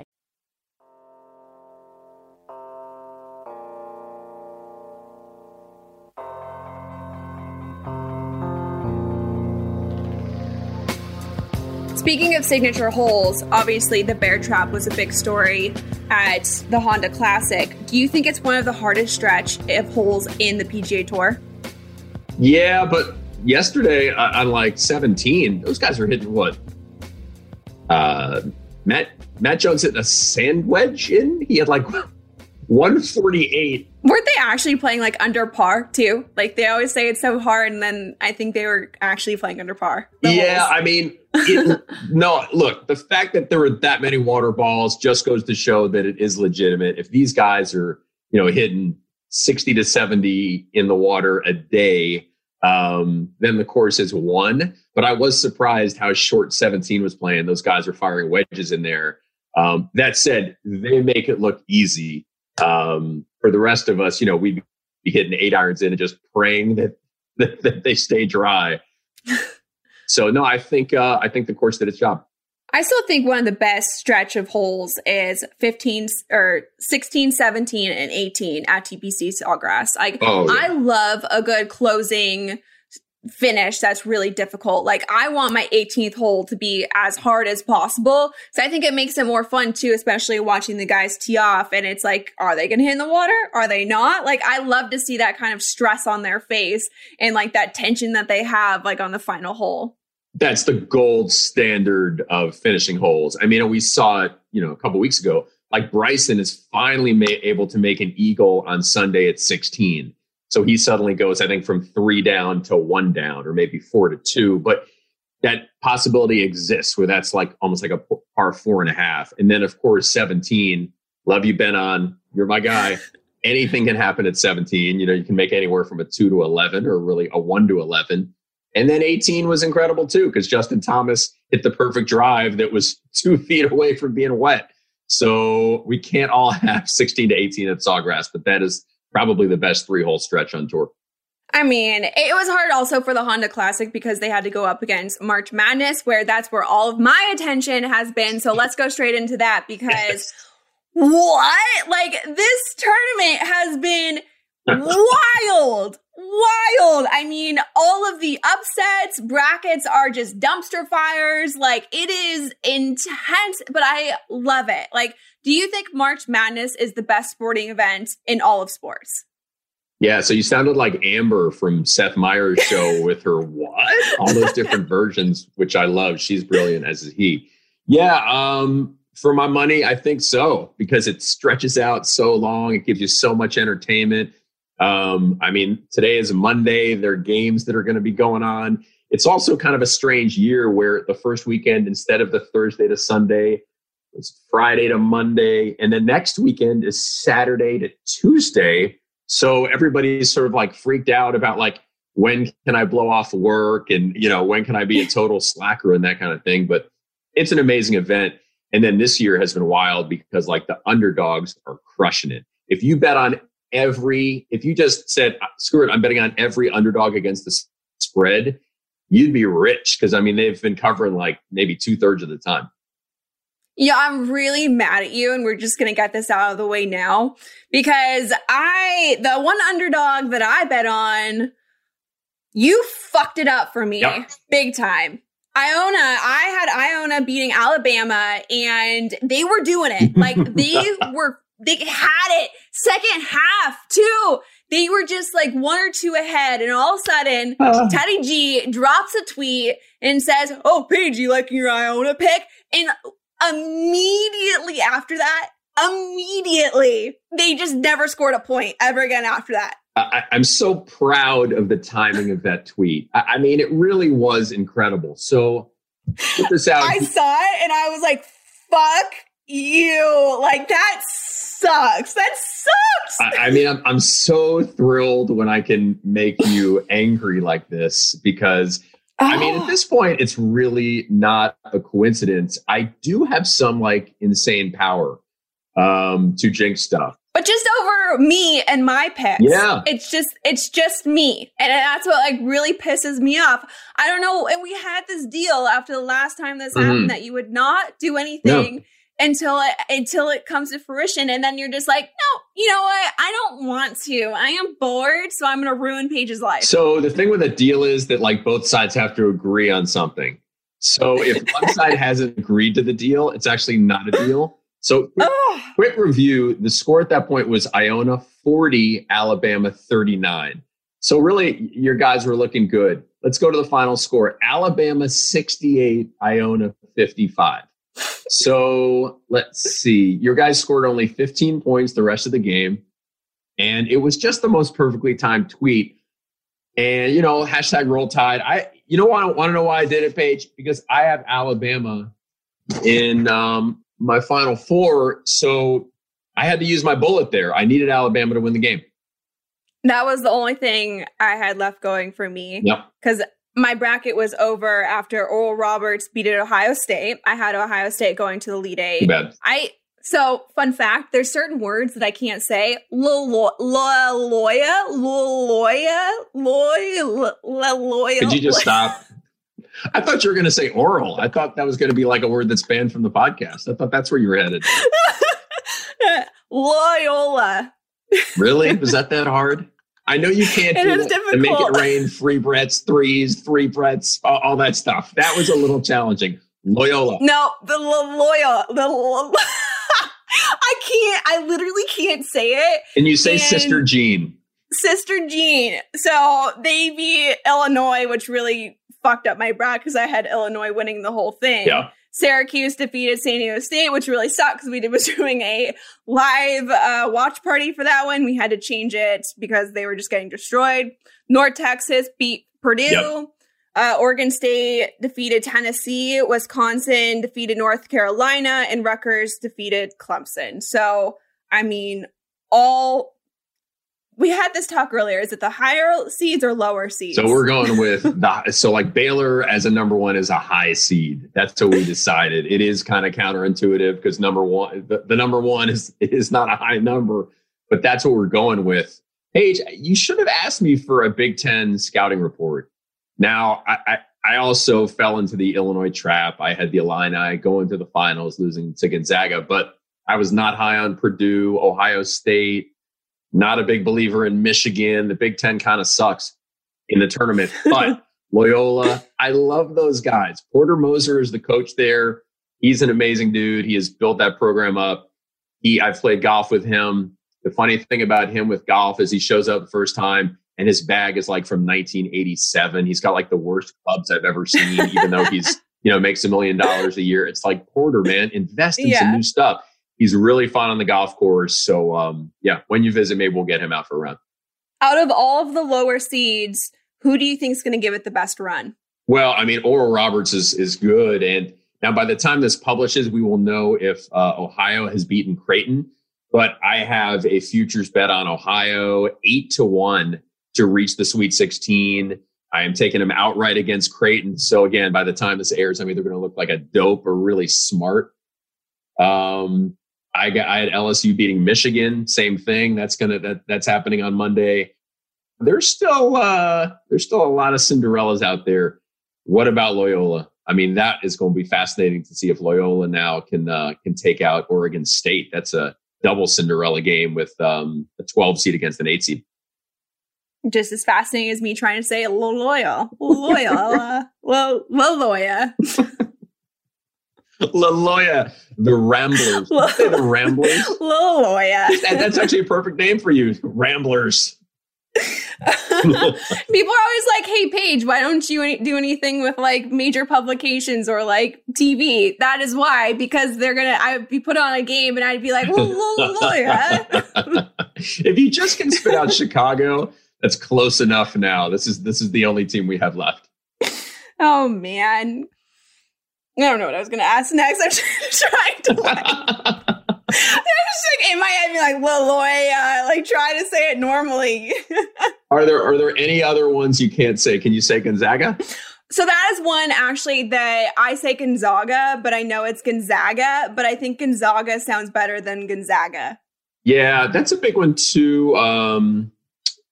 Speaking of signature holes, obviously the bear trap was a big story at the Honda Classic. Do you think it's one of the hardest stretch of holes in the PGA Tour? Yeah, but yesterday on like 17, those guys were hitting what? Uh, Matt Matt Jones hit a sand wedge in. He had like 148. Weren't they actually playing like under par too? Like they always say it's so hard, and then I think they were actually playing under par. Yeah. I mean, it, no, look, the fact that there were that many water balls just goes to show that it is legitimate. If these guys are, you know, hitting 60 to 70 in the water a day, um, then the course is one. But I was surprised how short 17 was playing. Those guys are firing wedges in there. Um, that said, they make it look easy. Um, for the rest of us, you know, we'd be hitting eight irons in and just praying that, that, that they stay dry. So no, I think uh, I think the course did its job. I still think one of the best stretch of holes is 15 or 16, 17, and 18 at TPC Sawgrass. Like, oh, yeah. I love a good closing finish that's really difficult. Like, I want my 18th hole to be as hard as possible. So I think it makes it more fun too, especially watching the guys tee off. And it's like, are they going to hit in the water? Are they not? Like, I love to see that kind of stress on their face and like that tension that they have, like on the final hole that's the gold standard of finishing holes. I mean, we saw it, you know, a couple weeks ago. Like Bryson is finally ma- able to make an eagle on Sunday at 16. So he suddenly goes, I think, from three down to one down, or maybe four to two. But that possibility exists where that's like almost like a par four and a half. And then, of course, 17. Love you, Ben An. You're my guy. Anything can happen at 17. You know, you can make anywhere from a two to 11 or really a one to 11. And then 18 was incredible too, because Justin Thomas hit the perfect drive that was two feet away from being wet. So we can't all have 16 to 18 at Sawgrass, but that is probably the best three hole stretch on tour. I mean, it was hard also for the Honda Classic because they had to go up against March Madness, where that's where all of my attention has been. So let's go straight into that because what? Like, this tournament has been wild wild. I mean, all of the upsets, brackets are just dumpster fires. Like it is intense, but I love it. Like, do you think March Madness is the best sporting event in all of sports? Yeah, so you sounded like Amber from Seth Meyers' show with her what? All those different versions, which I love. She's brilliant, as is he. Yeah, um, for my money, I think so because it stretches out so long. It gives you so much entertainment. Um, I mean, today is Monday. There are games that are going to be going on. It's also kind of a strange year where the first weekend, instead of the Thursday to Sunday, it's Friday to Monday. And the next weekend is Saturday to Tuesday. So everybody's sort of like freaked out about like, when can I blow off work? And, you know, when can I be a total slacker and that kind of thing. But it's an amazing event. And then this year has been wild because like the underdogs are crushing it. If you bet on every, if you just said, uh, screw it, I'm betting on every underdog against the spread, you'd be rich. Cause I mean, they've been covering like maybe two thirds of the time. Yeah, I'm really mad at you, and we're just gonna get this out of the way now because I, the one underdog that I bet on, you fucked it up for me yep. big time. Iona, I had Iona beating Alabama, and they were doing it. Like they were they had it second half too. They were just like one or two ahead, and all of a sudden, uh. Teddy G drops a tweet and says, "Oh, Paige, you like your Iona pick?" And immediately after that, immediately they just never scored a point ever again after that. I, am so proud of the timing of that tweet. I, I mean, it really was incredible. So, put this out. I saw it and I was like, "Fuck you!" Like that sucks. That sucks. I, I mean, I'm, I'm so thrilled when I can make you angry like this because oh. I mean, at this point, it's really not a coincidence. I do have some like insane power um, to jinx stuff. But just over me and my picks. Yeah. It's just it's just me. And that's what like really pisses me off. I don't know. And we had this deal after the last time this mm-hmm. happened that you would not do anything. No until it until it comes to fruition. And then you're just like no you know what? I don't want to. I am bored so i'm going to ruin paige's life. So the thing with a deal is that like both sides have to agree on something. So if one side hasn't agreed to the deal it's actually not a deal. So quick, quick review the score at that point was iona 40 alabama 39 so really your guys were looking good. Let's go to the final score. Alabama 68 iona 55 so let's see. Your guys scored only 15 points the rest of the game. And it was just the most perfectly timed tweet. And, you know, hashtag roll tide. I, you know, to want to know why I did it, Paige? Because I have Alabama in um, my final four. So I had to use my bullet there. I needed Alabama to win the game. That was the only thing I had left going for me. Yep. Because my bracket was over after Oral Roberts beat Ohio State. I had Ohio State going to the Elite Eight. I so fun fact: there's certain words that I can't say. Loya, loya, loya, loya, Could you just stop? I thought you were going to say oral. I thought that was going to be like a word that's banned from the podcast. I thought that's where you were headed. Loyola. Really? Was that that hard? I know you can't It do that and make it rain, free Bretts, threes, three Bretts, all, all that stuff. That was a little challenging. Loyola. No, the lo- Loyola. The lo- I can't. I literally can't say it. And you say And- Sister Jean. Sister Jean. So they beat Illinois, which really fucked up my bracket because I had Illinois winning the whole thing. Yeah. Syracuse defeated San Diego State, which really sucked because we did, was doing a live uh, watch party for that one. We had to change it because they were just getting destroyed. North Texas beat Purdue. Yep. Uh, Oregon State defeated Tennessee. Wisconsin defeated North Carolina, and Rutgers defeated Clemson. So, I mean, all we had this talk earlier. Is it the higher seeds or lower seeds? So we're going with the so like Baylor as a number one is a high seed. That's what we decided. It is kind of counterintuitive because number one, the, the number one is is not a high number, but that's what we're going with. Paige, you should have asked me for a Big Ten scouting report. Now, I, I, I also fell into the Illinois trap. I had the Illini going to the finals, losing to Gonzaga, but I was not high on Purdue, Ohio State. Not a big believer in Michigan. The Big Ten kind of sucks in the tournament, but Loyola, I love those guys. Porter Moser is the coach there. He's an amazing dude. He has built that program up. He, I've played golf with him. The funny thing about him with golf is he shows up the first time and his bag is like from 1987. He's got like the worst clubs I've ever seen, even though he's, you know, makes a million dollars a year. It's like Porter, man, invest in some new stuff. He's really fun on the golf course. So, um, yeah, when you visit, maybe we'll get him out for a run. Out of all of the lower seeds, who do you think is going to give it the best run? Well, I mean, Oral Roberts is is good, and now by the time this publishes, we will know if uh, Ohio has beaten Creighton. But I have a futures bet on Ohio eight to one to reach the Sweet Sixteen. I am taking them outright against Creighton. So again, by the time this airs, I'm either going to look like a dope or really smart. Um, I got I had LSU beating Michigan. Same thing. That's gonna that that's happening on Monday. There's still uh there's still a lot of Cinderellas out there. What about Loyola? I mean, that is going to be fascinating to see if Loyola now can uh, can take out Oregon State. That's a double Cinderella game with um, a 12 seed against an eight seed. Just as fascinating as me trying to say loyal, loyal, well, loya. Laloya, the Ramblers. Did you say the Ramblers. Loya. That- that's actually a perfect name for you, Ramblers. People are always like, "Hey, Paige, why don't you any- do anything with like major publications or like TV?" That is why, because they're gonna. I'd be put on a game and I'd be like, "Loya." if you just can spit out Chicago, that's close enough now. This is this is the only team we have left. Oh man, I don't know what I was gonna ask next. I'm trying to like. I'm just like in my head, be like Laloya, like try to say it normally. Are there are there any other ones you can't say? Can you say Gonzaga? So that is one actually that I say Gonzaga, but I know it's Gonzaga, but I think Gonzaga sounds better than Gonzaga. Yeah, that's a big one too. Um,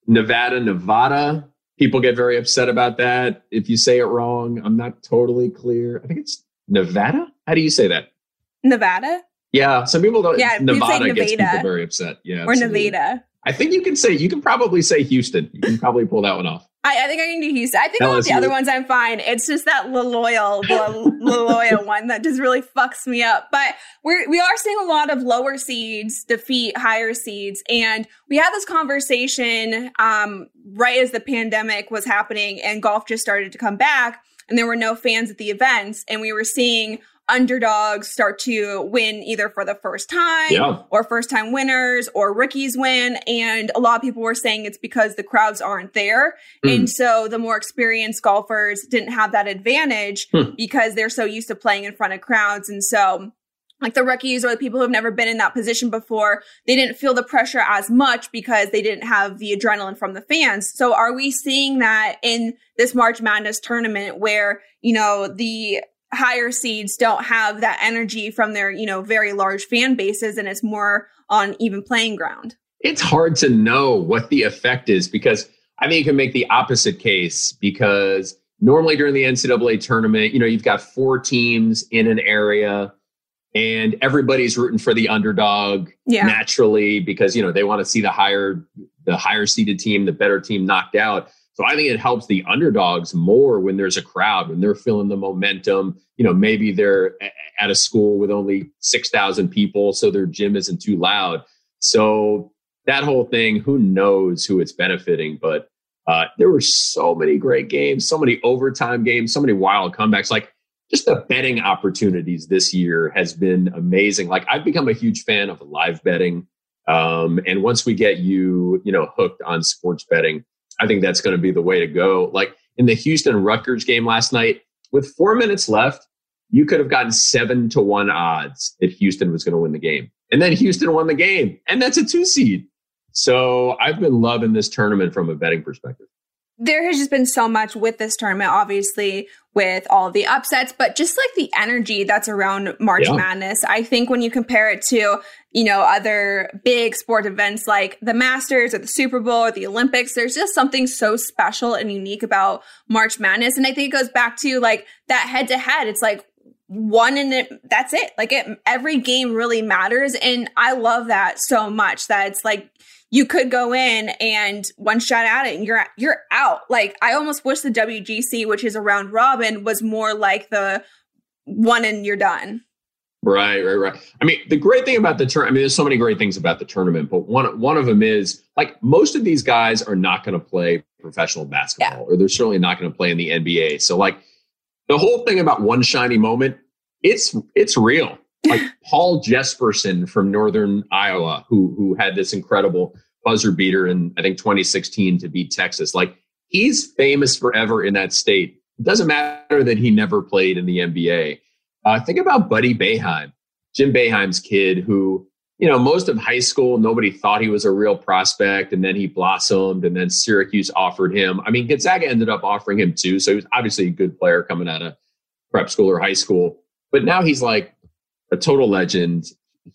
Nevada, Nevada. People get very upset about that if you say it wrong. I'm not totally clear. I think it's Nevada. How do you say that? Nevada Yeah, some people don't. Yeah, you'd Nevada gets people very upset. Yeah, or absolutely. Nevada. I think you can say you can probably say Houston. You can probably pull that one off. I, I think I can do Houston. I think all of the other ones I'm fine. It's just that LaLoyal, the LaLoyal one that just really fucks me up. But we're we are seeing a lot of lower seeds defeat higher seeds, and we had this conversation um, right as the pandemic was happening and golf just started to come back, and there were no fans at the events, and we were seeing underdogs start to win either for the first time Yeah. or first time winners or rookies win. And a lot of people were saying it's because the crowds aren't there. Mm. And so the more experienced golfers didn't have that advantage Hmm. because they're so used to playing in front of crowds. And so like the rookies or the people who've never been in that position before, they didn't feel the pressure as much because they didn't have the adrenaline from the fans. So are we seeing that in this March Madness tournament where, you know, the higher seeds don't have that energy from their, you know, very large fan bases and it's more on even playing ground? It's hard to know what the effect is because I think you can make the opposite case because normally during the NCAA tournament, you know, you've got four teams in an area and everybody's rooting for the underdog yeah. naturally because, you know, they want to see the higher, the higher seeded team, the better team knocked out. So I think it helps the underdogs more when there's a crowd, when they're feeling the momentum. You know, maybe they're at a school with only 6,000 people, so their gym isn't too loud. So that whole thing, who knows who it's benefiting, but uh, there were so many great games, so many overtime games, so many wild comebacks. Like just the betting opportunities this year has been amazing. Like I've become a huge fan of live betting. Um, and once we get you, you know, hooked on sports betting, I think that's going to be the way to go. Like in the Houston Rutgers game last night, with four minutes left, you could have gotten seven to one odds that Houston was going to win the game. And then Houston won the game. And that's a two seed. So I've been loving this tournament from a betting perspective. There has just been so much with this tournament, obviously, with all the upsets, but just like the energy that's around March yeah. Madness. I think when you compare it to, you know, other big sport events like the Masters or the Super Bowl or the Olympics, there's just something so special and unique about March Madness. And I think it goes back to like that head to head. It's like, one and it that's it like it every game really matters and i love that so much that it's like you could go in and one shot at it and you're you're out. Like I almost wish the WGC, which is a round robin, was more like the one and you're done. Right, right, right. I mean, the great thing about the tournament, I mean, there's so many great things about the tournament, but one one of them is like most of these guys are not going to play professional basketball, yeah. or they're certainly not going to play in the NBA. So, like, the whole thing about one shiny moment, it's it's real like Paul Jesperson from Northern Iowa, who who had this incredible buzzer beater in I think 2016 to beat Texas. Like he's famous forever in that state. It doesn't matter that he never played in the NBA. Uh, think about Buddy Boeheim, Jim Boeheim's kid, who you know most of high school nobody thought he was a real prospect, and then he blossomed, and then Syracuse offered him. I mean, Gonzaga ended up offering him too, so he was obviously a good player coming out of prep school or high school. But now he's like a total legend.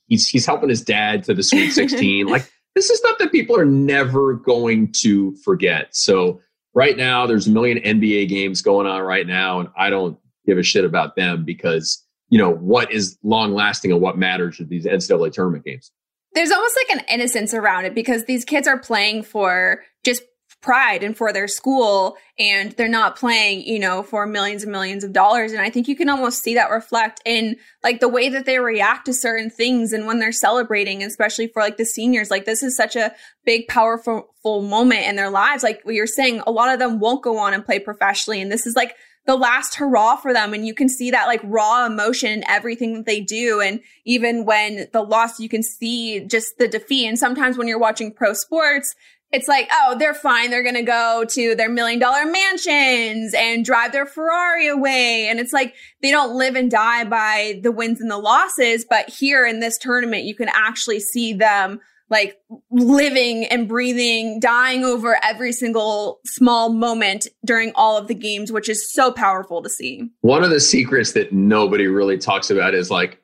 He's he's helping his dad to the Sweet 16. like this is stuff that people are never going to forget. So right now, there's a million NBA games going on right now, and I don't give a shit about them because you know what is long lasting and what matters are these NCAA tournament games. There's almost like an innocence around it because these kids are playing for just pride and for their school and they're not playing you know for millions and millions of dollars and i think you can almost see that reflect in like the way that they react to certain things and when they're celebrating especially for like the seniors like this is such a big powerful moment in their lives like you're saying a lot of them won't go on and play professionally and this is like the last hurrah for them. And you can see that like raw emotion in everything that they do. And even when the loss, you can see just the defeat. And sometimes when you're watching pro sports, it's like, oh, they're fine. They're going to go to their million dollar mansions and drive their Ferrari away. And it's like they don't live and die by the wins and the losses. But here in this tournament, you can actually see them like living and breathing, dying over every single small moment during all of the games, which is so powerful to see. One of the secrets that nobody really talks about is like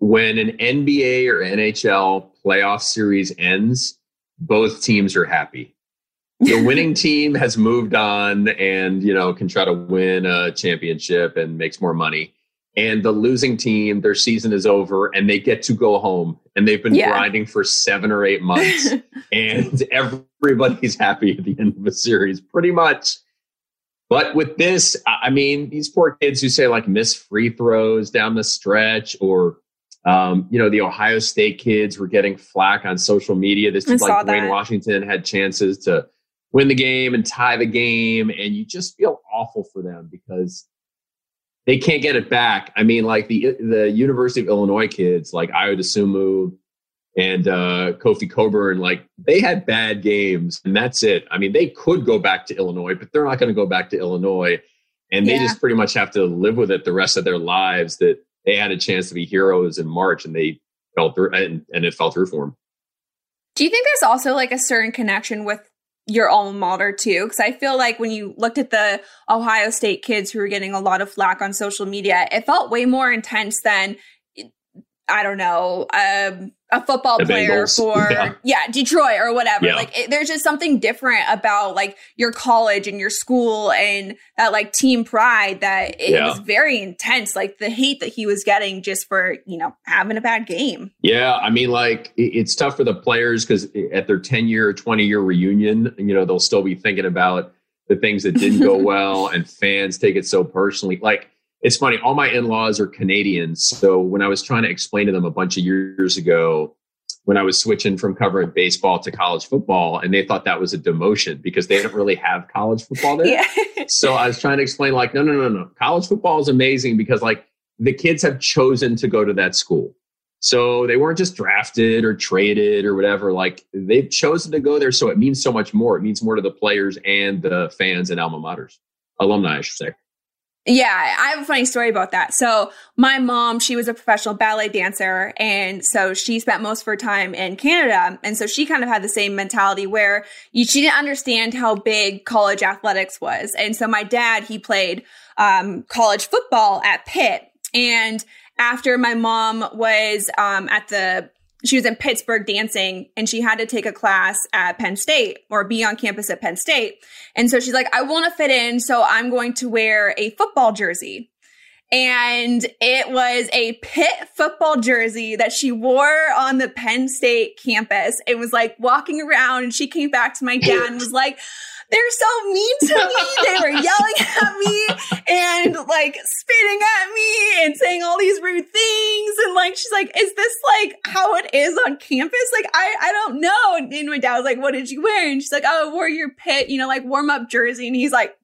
when an NBA or NHL playoff series ends, both teams are happy. The winning team has moved on and, you know, can try to win a championship and makes more money. And the losing team, their season is over and they get to go home. And they've been yeah. grinding for seven or eight months. and everybody's happy at the end of the series, pretty much. But with this, I mean, these poor kids who say like miss free throws down the stretch or um, you know, the Ohio State kids were getting flack on social media. This is like Duane Washington had chances to win the game and tie the game, and you just feel awful for them because they can't get it back. I mean, like the the University of Illinois kids, like Ayo Dosunmu and uh, Kofi Cockburn, like they had bad games, and that's it. I mean, they could go back to Illinois, but they're not going to go back to Illinois, and they yeah. just pretty much have to live with it the rest of their lives. That they had a chance to be heroes in March and they fell through and, and it fell through for them. Do you think there's also like a certain connection with your alma mater too? Because I feel like when you looked at the Ohio State kids who were getting a lot of flack on social media, it felt way more intense than I don't know, um, a football The player Bengals. for Yeah. yeah. Detroit or whatever. Yeah. Like it, there's just something different about like your college and your school and that like team pride that it Yeah. was very intense. Like the hate that he was getting just for you know having a bad game. Yeah, I mean, like it- it's tough for the players because at their ten year, twenty year reunion, you know, they'll still be thinking about the things that didn't go well, and fans take it so personally. Like it's funny, all my in laws are Canadians, so when I was trying to explain to them a bunch of years ago. When I was switching from covering baseball to college football, and they thought that was a demotion because they didn't really have college football there. Yeah. so I was trying to explain, like, no, no, no, no. College football is amazing because, like, the kids have chosen to go to that school. So they weren't just drafted or traded or whatever. Like, they've chosen to go there. So it means so much more. It means more to the players and the fans and alma maters, alumni, I should say. Yeah, I have a funny story about that. So, my mom, she was a professional ballet dancer. And so she spent most of her time in Canada. And so she kind of had the same mentality where you, she didn't understand how big college athletics was. And so, my dad, he played um, college football at Pitt. And after my mom was um, at the she was in Pittsburgh dancing and she had to take a class at Penn State or be on campus at Penn State. And so she's like, I want to fit in, so I'm going to wear a football jersey. And it was a Pitt football jersey that she wore on the Penn State campus. It was like walking around and she came back to my dad and was like, they're so mean to me. They were yelling at me and like spitting at me and saying all these rude things. And like, she's like, is this like how it is on campus? Like, I, I don't know. And, and my dad was like, what did you wear? And she's like, oh, I wore your pit, you know, like warm up jersey. And he's like,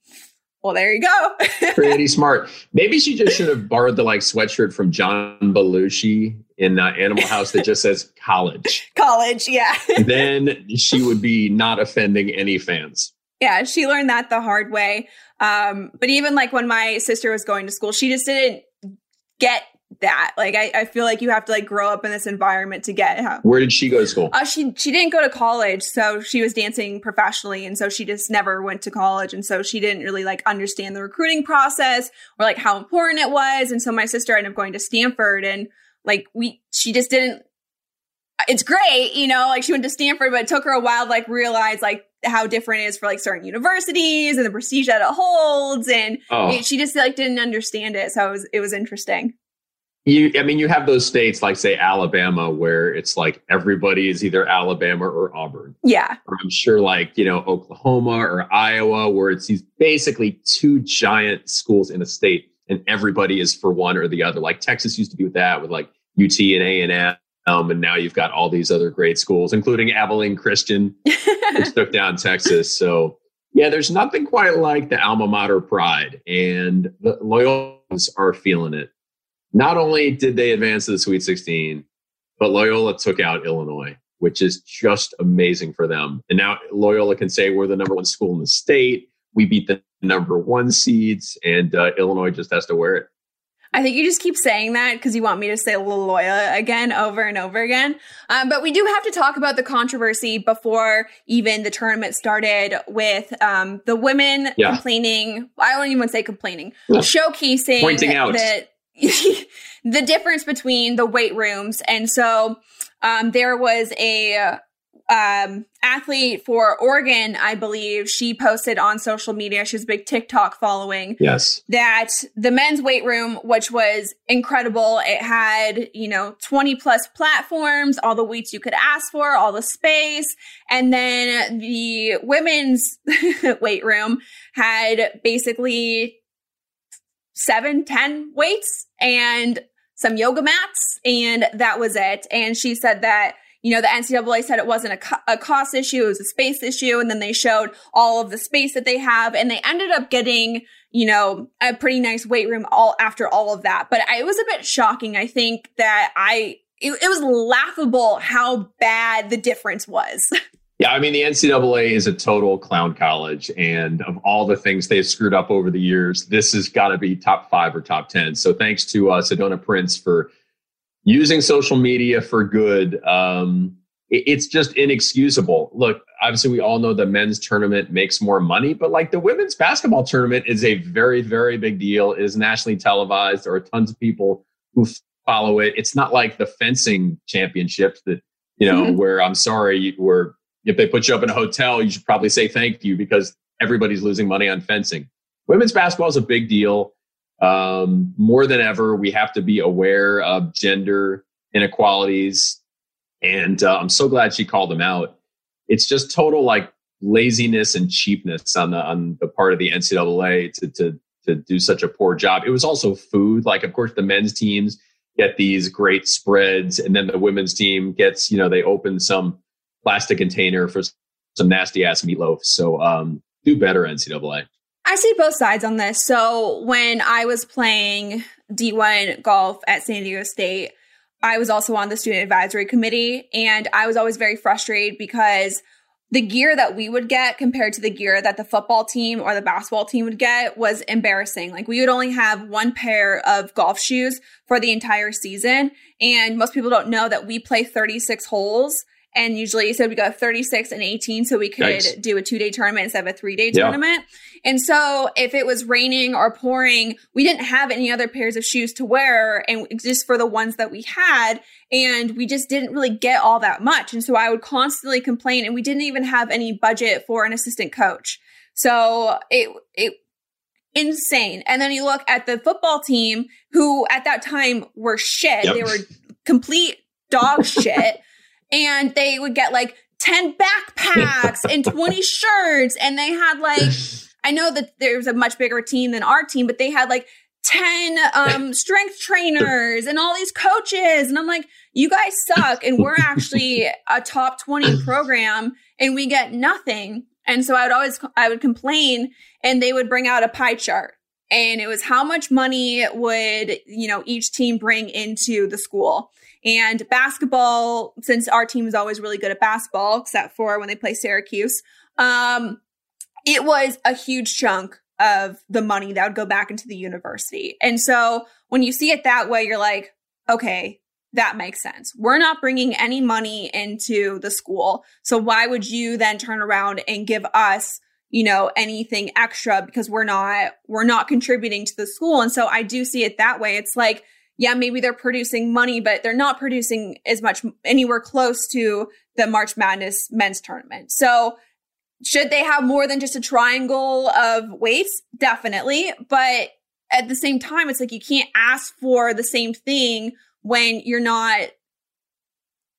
well, there you go. Pretty smart. Maybe she just should have borrowed the like sweatshirt from John Belushi in uh, Animal House that just says college. College. Yeah. then she would be not offending any fans. Yeah, she learned that the hard way. Um, but even like when my sister was going to school, she just didn't get that. Like I, I feel like you have to like grow up in this environment to get how Where did she go to school? uh, she she didn't go to college, so she was dancing professionally, and so she just never went to college, and so she didn't really like understand the recruiting process or like how important it was, and so my sister ended up going to Stanford, and like we she just didn't. It's great, you know, like she went to Stanford, but it took her a while to like realize like how different it is for like certain universities and the prestige that it holds, and Oh. it- she just like didn't understand it, so it was it was interesting. You, I mean, you have those states like, say, Alabama, where it's like everybody is either Alabama or Auburn. Yeah, Or I'm sure, like, you know, Oklahoma or Iowa, where it's these basically two giant schools in a state and everybody is for one or the other. Like Texas used to be with that, with like UT and A&M. Um, and now you've got all these other great schools, including Abilene Christian, which took down Texas. So, yeah, there's nothing quite like the alma mater pride, and the Loyolas are feeling it. Not only did they advance to the Sweet 16, but Loyola took out Illinois, which is just amazing for them. And now Loyola can say we're the number one school in the state. We beat the number one seeds, and uh, Illinois just has to wear it. I think you just keep saying that because you want me to say Loyola again over and over again. Um, but we do have to talk about the controversy before even the tournament started with um, the women Yeah. complaining. I don't even want to say complaining, Yeah. showcasing Pointing out. that the difference between the weight rooms. And so um, there was a um, athlete for Oregon, I believe. She posted on social media. She has a big TikTok following Yes. that the men's weight room, which was incredible, it had, you know, 20 plus platforms, all the weights you could ask for, all the space. And then the women's weight room had basically seven, 10 weights and some yoga mats. And that was it. And she said that you know, the NCAA said it wasn't a, co- a cost issue, it was a space issue. And then they showed all of the space that they have. And they ended up getting, you know, a pretty nice weight room all after all of that. But I, it was a bit shocking. I think that I, it, it was laughable how bad the difference was. Yeah, I mean, the NCAA is a total clown college. And of all the things they've screwed up over the years, this has got to be top five or top 10. So thanks to uh, Sedona Prince for using social media for good. Um, it- it's just inexcusable. Look, obviously, we all know the men's tournament makes more money, but like the women's basketball tournament is a very, very big deal. It is nationally televised. There are tons of people who follow it. It's not like the fencing championships that, you know, mm-hmm. where I'm sorry, where if they put you up in a hotel, you should probably say thank you because everybody's losing money on fencing. Women's basketball is a big deal. Um, more than ever, we have to be aware of gender inequalities. And uh, I'm so glad she called them out. It's just total like laziness and cheapness on the on the part of the NCAA to to to do such a poor job. It was also food. Like, of course, the men's teams get these great spreads, and then the women's team gets, you know, they open some plastic container for some nasty ass meatloaf. So um, do better, NCAA. I see both sides on this. So when I was playing D1 golf at San Diego State, I was also on the student advisory committee, and I was always very frustrated because the gear that we would get compared to the gear that the football team or the basketball team would get was embarrassing. Like we would only have one pair of golf shoes for the entire season. And most people don't know that we play 36 holes and usually so we go 36 and 18 so we could do a two day tournament instead of a three day yeah. tournament. And so if it was raining or pouring, we didn't have any other pairs of shoes to wear and just for the ones that we had. And we just didn't really get all that much. And so I would constantly complain and we didn't even have any budget for an assistant coach. So it, it, insane. And then you look at the football team who at that time were shit. Yep. They were complete dog shit and they would get like 10 backpacks and 20 shirts and they had like i know that there's a much bigger team than our team but they had like 10 um, strength trainers and all these coaches and i'm like you guys suck and we're actually a top 20 program and we get nothing. And so i would always i would complain and they would bring out a pie chart and it was how much money would you know each team bring into the school and basketball, since our team is always really good at basketball, except for when they play Syracuse, um, it was a huge chunk of the money that would go back into the university. And so when you see it that way, you're like, okay, that makes sense. We're not bringing any money into the school. So why would you then turn around and give us, you know, anything extra because we're not, we're not contributing to the school. And so I do see it that way. It's like, yeah, maybe they're producing money, but they're not producing as much anywhere close to the March Madness men's tournament. So should they have more than just a triangle of weights? Definitely. But at the same time, it's like you can't ask for the same thing when you're not,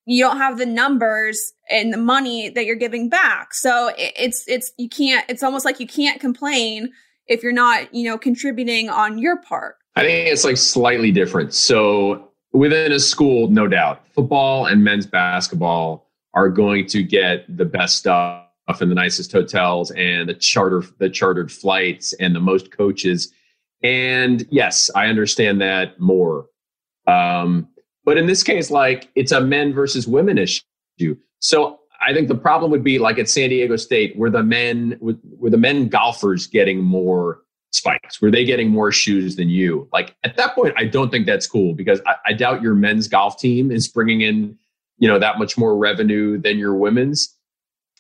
you don't have the numbers and the money that you're giving back. So it's, it's, you can't, it's almost like you can't complain if you're not, you know, contributing on your part. I think it's like slightly different. So within a school, no doubt, football and men's basketball are going to get the best stuff in the nicest hotels and the charter the chartered flights and the most coaches. And yes, I understand that more. Um, but in this case, like it's a men versus women issue. So I think the problem would be like at San Diego State, where the men were the men golfers getting more spikes? Were they getting more shoes than you? Like at that point, I don't think that's cool because I, I doubt your men's golf team is bringing in, you know, that much more revenue than your women's.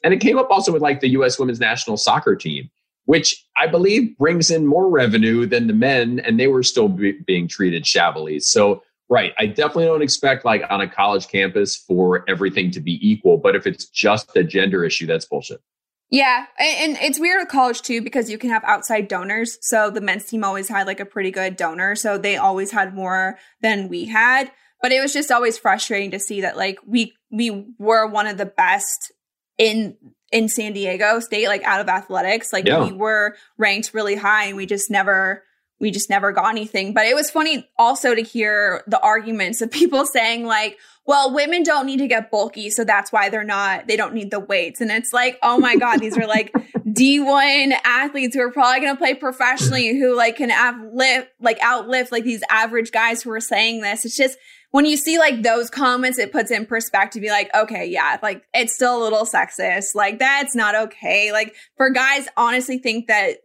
And it came up also with like the U.S. women's national soccer team, which I believe brings in more revenue than the men, and they were still be, being treated shabbily. So, right, I definitely don't expect like on a college campus for everything to be equal. But if it's just a gender issue, that's bullshit. Yeah, and it's weird at college too because you can have outside donors. So the men's team always had like a pretty good donor, so they always had more than we had. But it was just always frustrating to see that like we we were one of the best in in San Diego State, like out of athletics. Like yeah. we were ranked really high, and we just never we just never got anything. But it was funny also to hear the arguments of people saying like, well, women don't need to get bulky, so that's why they're not, they don't need the weights. And it's like, oh my God, these are like D1 athletes who are probably going to play professionally who like can outlift, like outlift like these average guys who are saying this. It's just, when you see like those comments, it puts in perspective. Be like, okay, yeah, like it's still a little sexist. Like that's not okay. Like for guys, honestly think that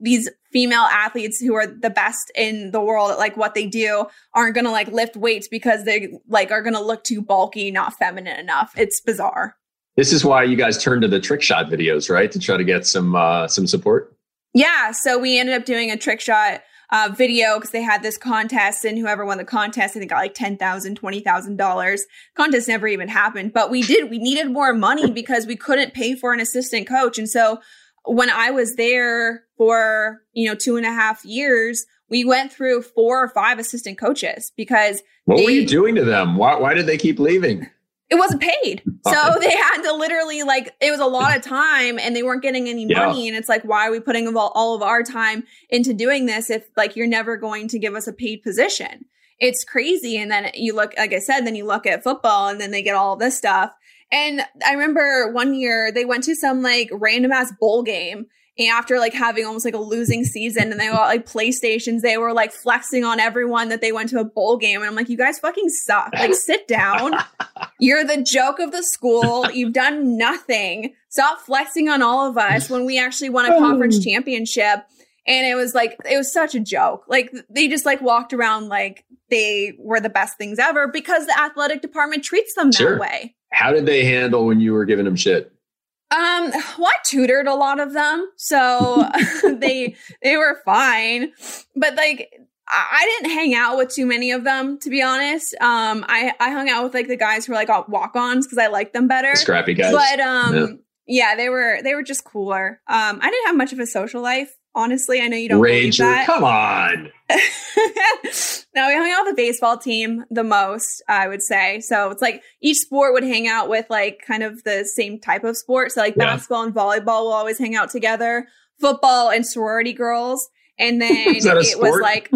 these female athletes who are the best in the world at like what they do aren't going to like lift weights because they like are going to look too bulky, not feminine enough. It's bizarre. This is why you guys turned to the trick shot videos, right? To try to get some uh some support. Yeah, so we ended up doing a trick shot uh, video because they had this contest and whoever won the contest, I think got like $10,000, $20,000. Contest never even happened, but we did, we needed more money because we couldn't pay for an assistant coach. And so when I was there for, you know, two and a half years, we went through four or five assistant coaches because what they, were you doing to them? Why, why did they keep leaving? It wasn't paid. So they had to literally like it was a lot of time and they weren't getting any yeah. money. And it's like, why are we putting all of our time into doing this if like you're never going to give us a paid position? It's crazy. And then you look, like I said, then you look at football and then they get all this stuff. And I remember one year they went to some like random ass bowl game after like having almost like a losing season and they got like PlayStations, they were like flexing on everyone that they went to a bowl game. And I'm like, you guys fucking suck. Like, sit down. You're the joke of the school. You've done nothing. Stop flexing on all of us when we actually won a conference oh. championship. And it was like, it was such a joke. Like, they just like walked around like they were the best things ever because the athletic department treats them sure. that way. How did they handle when you were giving them shit? Um, well, I tutored a lot of them, so they they were fine. But like, I didn't hang out with too many of them, to be honest. Um, I I hung out with like the guys who were like walk-ons because I liked them better. Scrappy guys. But um, yeah. yeah. they were they were just cooler. Um, I didn't have much of a social life honestly. I know you don't believe that. Come on. now we hung out with the baseball team the most, I would say. So it's like each sport would hang out with like kind of the same type of sport. So like yeah. basketball and volleyball will always hang out together. Football and sorority girls. And then it was like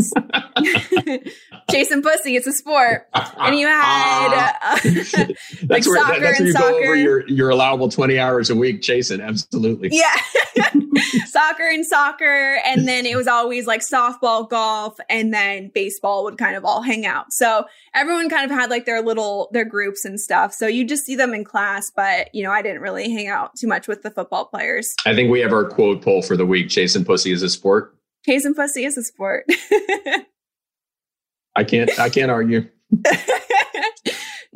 chasing pussy. It's a sport. And you had uh, like where, soccer that's where you soccer. over your, your allowable 20 hours a week chasing. Absolutely. Yeah. soccer and soccer. And then it was always like softball, golf, and then baseball would kind of all hang out. So everyone kind of had like their little, their groups and stuff. So you just see them in class, but you know, I didn't really hang out too much with the football players. I think we have our quote poll for the week. Chasing pussy is a sport. Chasing pussy is a sport. I can't, I can't argue.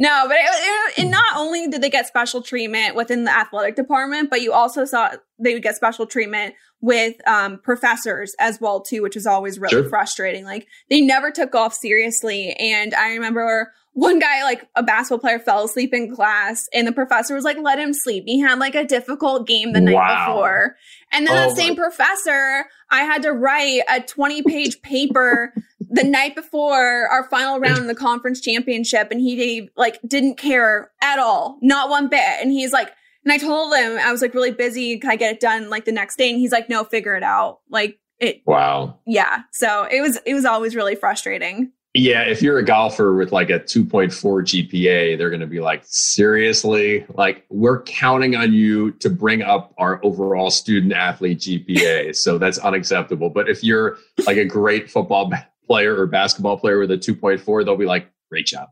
No, but it, it, it, not only did they get special treatment within the athletic department, but you also saw they would get special treatment with um, professors as well too, which was always really sure. frustrating. Like they never took golf seriously, and I remember one guy, like a basketball player, fell asleep in class, and the professor was like, "Let him sleep." He had like a difficult game the night wow. before, and then oh that same professor, I had to write a twenty-page paper the night before our final round in the conference championship and he like didn't care at all, not one bit. And he's like, and I told him I was like really busy. Can I get it done like the next day? And he's like, no, figure it out. Like it. Wow. Yeah. So it was, it was always really frustrating. Yeah, if you're a golfer with like a 2.4 GPA, they're going to be like, seriously, like we're counting on you to bring up our overall student athlete GPA. so that's unacceptable. But if you're like a great football player or basketball player with a 2.4, they'll be like, great job.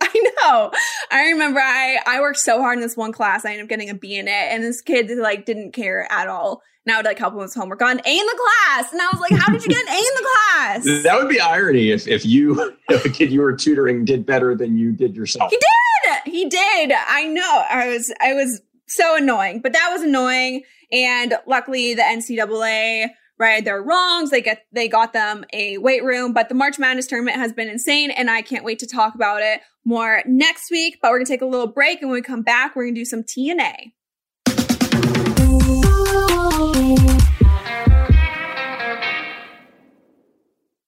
I know. I remember I I worked so hard in this one class. I ended up getting a B in it, and this kid like didn't care at all. And I would like help him with his homework on A in the class, and I was like, "How did you get an A in the class?" That would be irony if if you if a kid you were tutoring did better than you did yourself. He did. He did. I know. I was I was so annoying, but that was annoying. And luckily, the NCAA right their wrongs they get they got them a weight room but the march madness tournament has been insane and i can't wait to talk about it more next week but we're gonna take a little break and when we come back we're gonna do some tna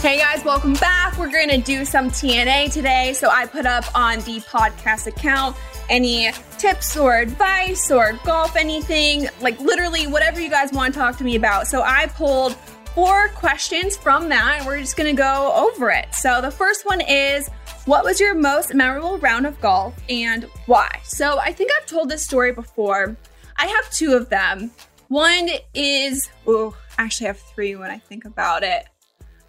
Hey guys, welcome back. We're going to do some TNA today. So I put up on the podcast account any tips or advice or golf anything, like literally whatever you guys want to talk to me about. So I pulled four questions from that and we're just going to go over it. So the first one is what was your most memorable round of golf and why? So I think I've told this story before. I have two of them. One is, oh, actually I have three when I think about it.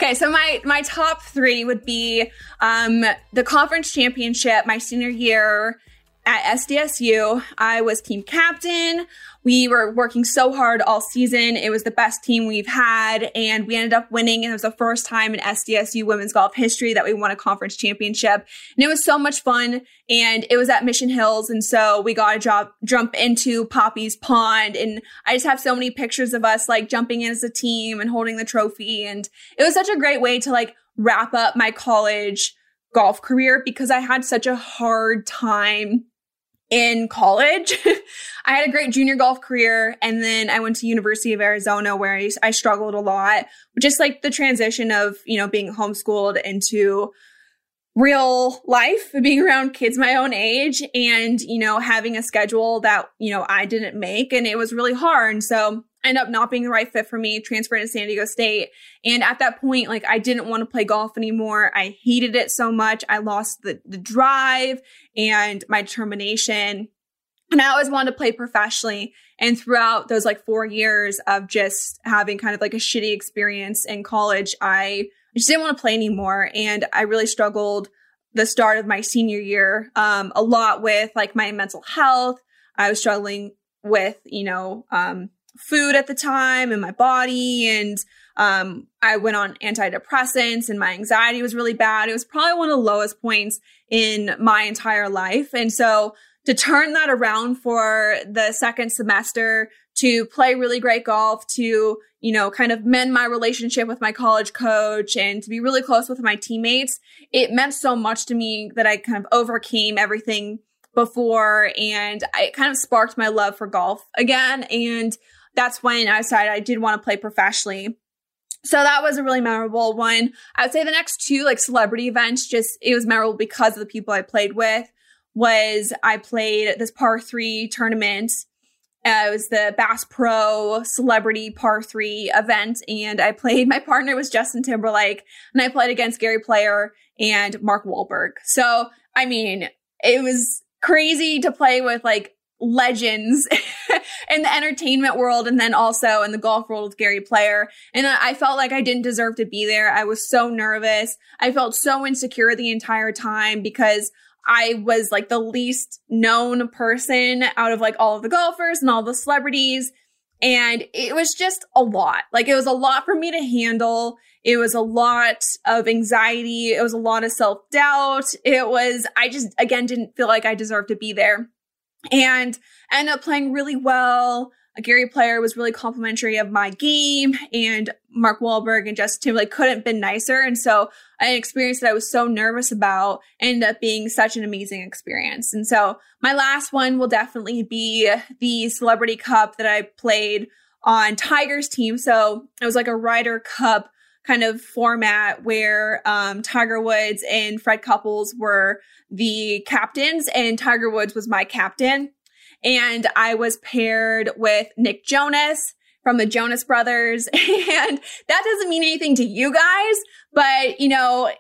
Okay, so my my top three would be um, the conference championship my senior year at SDSU. I was team captain. We were working so hard all season. It was the best team we've had, and we ended up winning. And it was the first time in SDSU women's golf history that we won a conference championship. And it was so much fun. And it was at Mission Hills. And so we got to job, jump into Poppie's Pond. And I just have so many pictures of us like jumping in as a team and holding the trophy. And it was such a great way to like wrap up my college golf career because I had such a hard time in college. I had a great junior golf career and then I went to University of Arizona where I, I struggled a lot, just like the transition of, you know, being homeschooled into real life, being around kids my own age and, you know, having a schedule that, you know, I didn't make and it was really hard. And so ended up not being the right fit for me, transferred to San Diego State. And at that point, like I didn't want to play golf anymore. I hated it so much. I lost the, the drive and my determination. And I always wanted to play professionally. And throughout those like four years of just having kind of like a shitty experience in college, I just didn't want to play anymore. And I really struggled the start of my senior year um, a lot with like my mental health. I was struggling with, you know, um, food at the time and my body. And um, I went on antidepressants and my anxiety was really bad. It was probably one of the lowest points in my entire life. And so to turn that around for the second semester, to play really great golf, to, you know, kind of mend my relationship with my college coach and to be really close with my teammates, it meant so much to me that I kind of overcame everything before and it kind of sparked my love for golf again. And that's when I decided I did want to play professionally. So that was a really memorable one. I would say the next two like celebrity events, just it was memorable because of the people I played with. Was I played this par three tournament? Uh, it was the Bass Pro Celebrity Par Three event, and I played. My partner was Justin Timberlake, and I played against Gary Player and Mark Wahlberg. So I mean, it was crazy to play with like legends in the entertainment world and then also in the golf world with Gary Player. And I felt like I didn't deserve to be there. I was so nervous. I felt so insecure the entire time because I was like the least known person out of like all of the golfers and all the celebrities. And it was just a lot. Like it was a lot for me to handle. It was a lot of anxiety. It was a lot of self doubt. It was, I just, again, didn't feel like I deserved to be there and ended up playing really well. A Gary Player was really complimentary of my game, and Mark Wahlberg and Justin Timberlake couldn't have been nicer. And so, an experience that I was so nervous about ended up being such an amazing experience. And so, my last one will definitely be the Celebrity Cup that I played on Tiger's team. So, it was like a Ryder Cup kind of format where um, Tiger Woods and Fred Couples were the captains, and Tiger Woods was my captain. and I was paired with Nick Jonas from the Jonas Brothers. And that doesn't mean anything to you guys, but you know,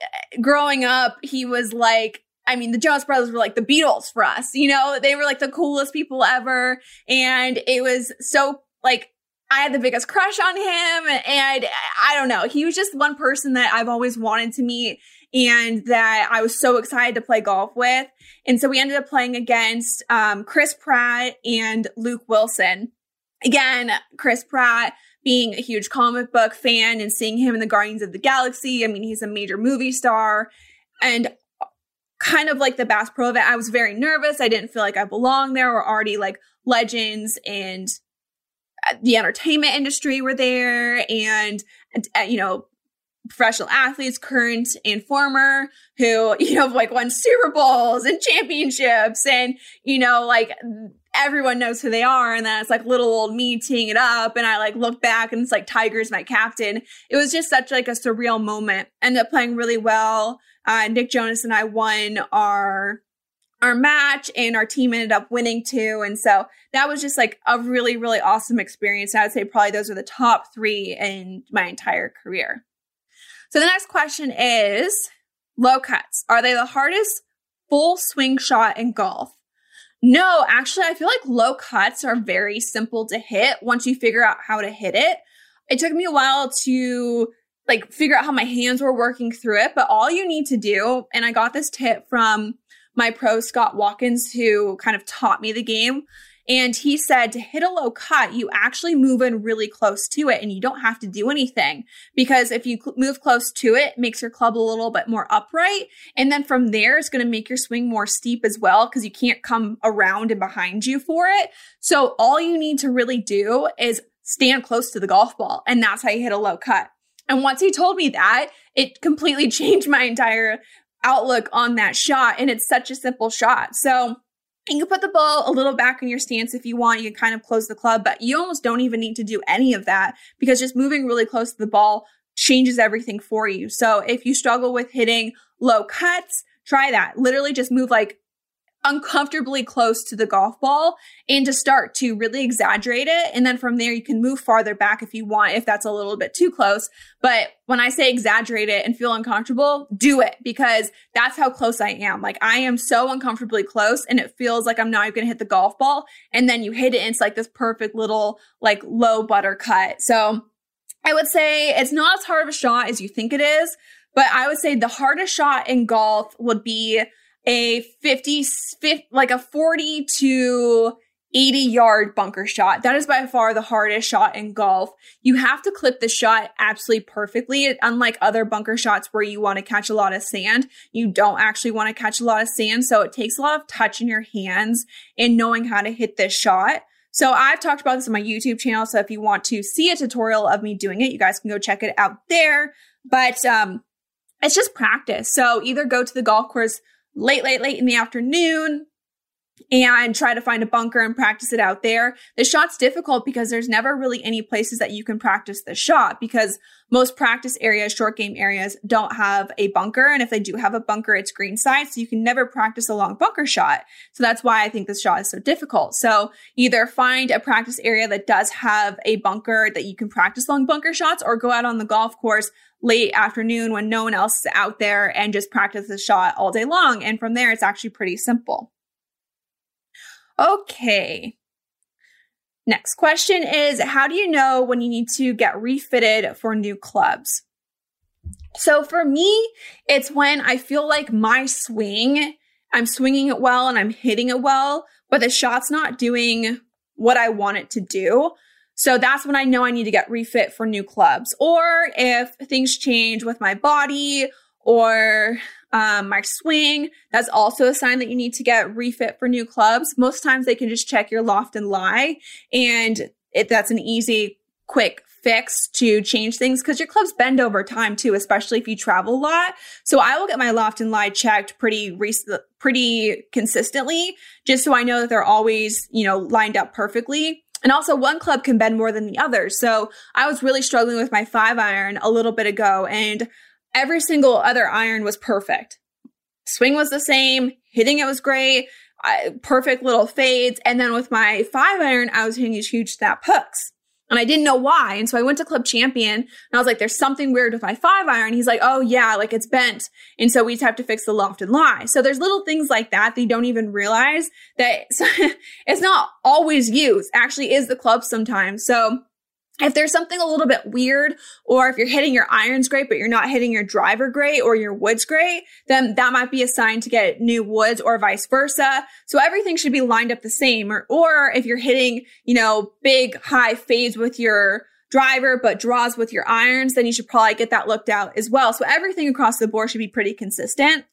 growing up, he was like, I mean, the Jonas Brothers were like the Beatles for us. You know, they were like the coolest people ever. And it was so like, I had the biggest crush on him. And I don't know. He was just one person that I've always wanted to meet and that I was so excited to play golf with. And so we ended up playing against um, Chris Pratt and Luke Wilson. Again, Chris Pratt being a huge comic book fan and seeing him in the Guardians of the Galaxy. I mean, he's a major movie star. And kind of like the Bass Pro event, I was very nervous. I didn't feel like I belonged there. We're already like legends and the entertainment industry were there and, uh, you know, professional athletes, current and former, who, you know, like won Super Bowls and championships and, you know, like everyone knows who they are. And then it's like little old me teeing it up. And I like look back and it's like Tiger's my captain. It was just such like a surreal moment. Ended up playing really well. Uh, Nick Jonas and I won our our match and our team ended up winning too. And so that was just like a really, really awesome experience. I would say probably those are the top three in my entire career. So the next question is low cuts. Are they the hardest full swing shot in golf? No, actually, I feel like low cuts are very simple to hit once you figure out how to hit it. It took me a while to like figure out how my hands were working through it, but all you need to do, and I got this tip from my pro Scott Watkins, who kind of taught me the game. And he said to hit a low cut, you actually move in really close to it and you don't have to do anything because if you cl- move close to it, it, makes your club a little bit more upright. And then from there, it's going to make your swing more steep as well because you can't come around and behind you for it. So all you need to really do is stand close to the golf ball. And that's how you hit a low cut. And once he told me that, it completely changed my entire outlook on that shot. And it's such a simple shot. So you can put the ball a little back in your stance if you want. You can kind of close the club, but you almost don't even need to do any of that because just moving really close to the ball changes everything for you. So if you struggle with hitting low cuts, try that. Literally just move like uncomfortably close to the golf ball and to start to really exaggerate it. And then from there, you can move farther back if you want, if that's a little bit too close. But when I say exaggerate it and feel uncomfortable, do it because that's how close I am. Like I am so uncomfortably close and it feels like I'm not even going to hit the golf ball. And then you hit it and it's like this perfect little like low butter cut. So I would say it's not as hard of a shot as you think it is. But I would say the hardest shot in golf would be a 50, 50 like a 40 to 80 yard bunker shot. That is by far the hardest shot in golf. You have to clip the shot absolutely perfectly. Unlike other bunker shots where you want to catch a lot of sand, you don't actually want to catch a lot of sand. So it takes a lot of touch in your hands and knowing how to hit this shot. So I've talked about this on my YouTube channel. So if you want to see a tutorial of me doing it, you guys can go check it out there. But, um, it's just practice. So either go to the golf course late, late, late in the afternoon and try to find a bunker and practice it out there. The shot's difficult because there's never really any places that you can practice the shot because most practice areas, short game areas don't have a bunker. And if they do have a bunker, it's green side. So you can never practice a long bunker shot. So that's why I think this shot is so difficult. So either find a practice area that does have a bunker that you can practice long bunker shots or go out on the golf course late afternoon when no one else is out there and just practice the shot all day long. And from there, it's actually pretty simple. Okay. Next question is How do you know when you need to get refitted for new clubs? So for me, it's when I feel like my swing, I'm swinging it well and I'm hitting it well, but the shot's not doing what I want it to do. So that's when I know I need to get refit for new clubs. Or if things change with my body or um, my swing, that's also a sign that you need to get refit for new clubs. Most times they can just check your loft and lie. And it, that's an easy, quick fix to change things because your clubs bend over time too, especially if you travel a lot. So I will get my loft and lie checked pretty recently, pretty consistently, just so I know that they're always, you know, lined up perfectly. And also, one club can bend more than the other. So I was really struggling with my five iron a little bit ago, and every single other iron was perfect. Swing was the same, hitting it was great. I, perfect little fades. And then with my five iron, I was hitting these huge snap hooks. And I didn't know why. And so I went to Club Champion and I was like, there's something weird with my five iron. He's like, oh yeah, like it's bent. And so we just have to fix the loft and lie. So there's little things like that that you don't even realize that it's not always used. Actually is the club sometimes. So if there's something a little bit weird, or if you're hitting your irons great, but you're not hitting your driver great or your woods great, then that might be a sign to get new woods or vice versa. So everything should be lined up the same. Or, or if you're hitting, you know, big high fades with your driver, but draws with your irons, then you should probably get that looked out as well. So everything across the board should be pretty consistent.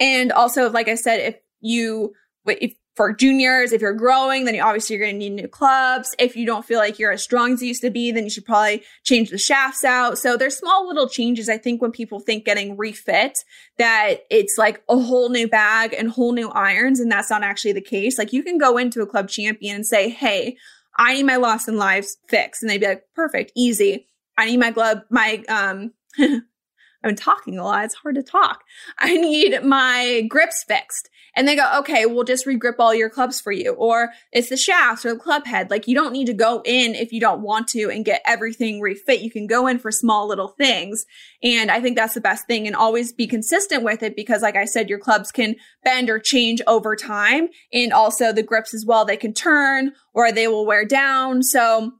And also, like I said, if you, if for juniors, if you're growing, then you obviously you're going to need new clubs. If you don't feel like you're as strong as you used to be, then you should probably change the shafts out. So there's small little changes. I think when people think getting refit, that it's like a whole new bag and whole new irons. And that's not actually the case. Like you can go into a club champion and say, Hey, I need my lofts and lies fixed. And they'd be like, perfect, easy. I need my glove, my, um, I've been talking a lot. It's hard to talk. I need my grips fixed. And they go, okay, we'll just regrip all your clubs for you. Or it's the shafts or the club head. Like you don't need to go in if you don't want to and get everything refit. You can go in for small little things. And I think that's the best thing and always be consistent with it because like I said, your clubs can bend or change over time. And also the grips as well, they can turn or they will wear down. So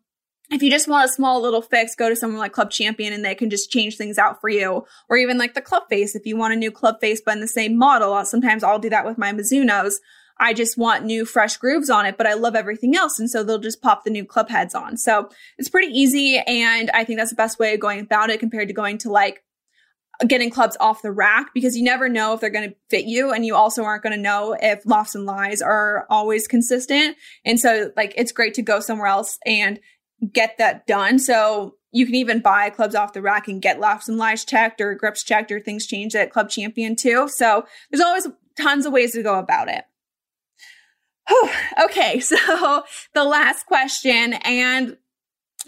if you just want a small little fix, go to someone like Club Champion and they can just change things out for you. Or even like the club face, if you want a new club face but in the same model. Sometimes I'll do that with my Mizunos. I just want new fresh grooves on it, but I love everything else. And so they'll just pop the new club heads on. So it's pretty easy. And I think that's the best way of going about it compared to going to like getting clubs off the rack because you never know if they're going to fit you. And you also aren't going to know if lofts and lies are always consistent. And so like it's great to go somewhere else and get that done. So you can even buy clubs off the rack and get lofts and lies checked or grips checked or things changed at Club Champion too. So there's always tons of ways to go about it. Whew. Okay, so the last question, and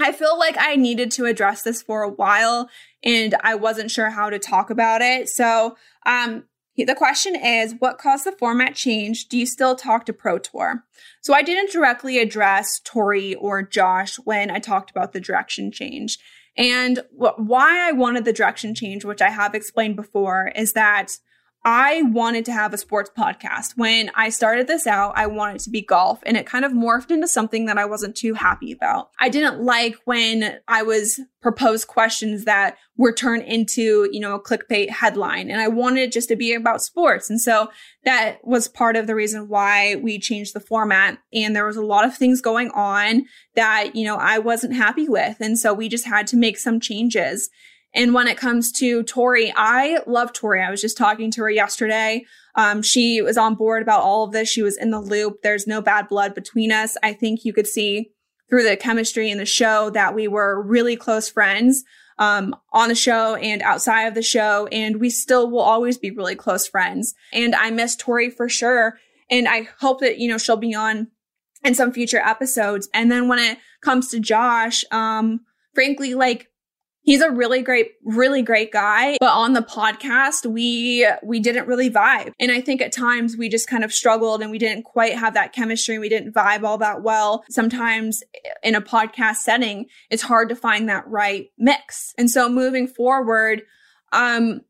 I feel like I needed to address this for a while and I wasn't sure how to talk about it. So, um, the question is, what caused the format change? Do you still talk to Pro Tour? So I didn't directly address Tori or Josh when I talked about the direction change. And wh- why I wanted the direction change, which I have explained before, is that I wanted to have a sports podcast. When I started this out, I wanted to be golf and it kind of morphed into something that I wasn't too happy about. I didn't like when I was proposed questions that were turned into, you know, a clickbait headline and I wanted it just to be about sports. And so that was part of the reason why we changed the format. And there was a lot of things going on that, you know, I wasn't happy with. And so we just had to make some changes. And when it comes to Tori, I love Tori. I was just talking to her yesterday. Um, she was on board about all of this. She was in the loop. There's no bad blood between us. I think you could see through the chemistry in the show that we were really close friends um, on the show and outside of the show. And we still will always be really close friends. And I miss Tori for sure. And I hope that, you know, she'll be on in some future episodes. And then when it comes to Josh, um, frankly, like he's a really great really great guy but on the podcast we we didn't really vibe. And i think at times we just kind of struggled and we didn't quite have that chemistry we didn't vibe all that well. Sometimes in a podcast setting it's hard to find that right mix. And so moving forward um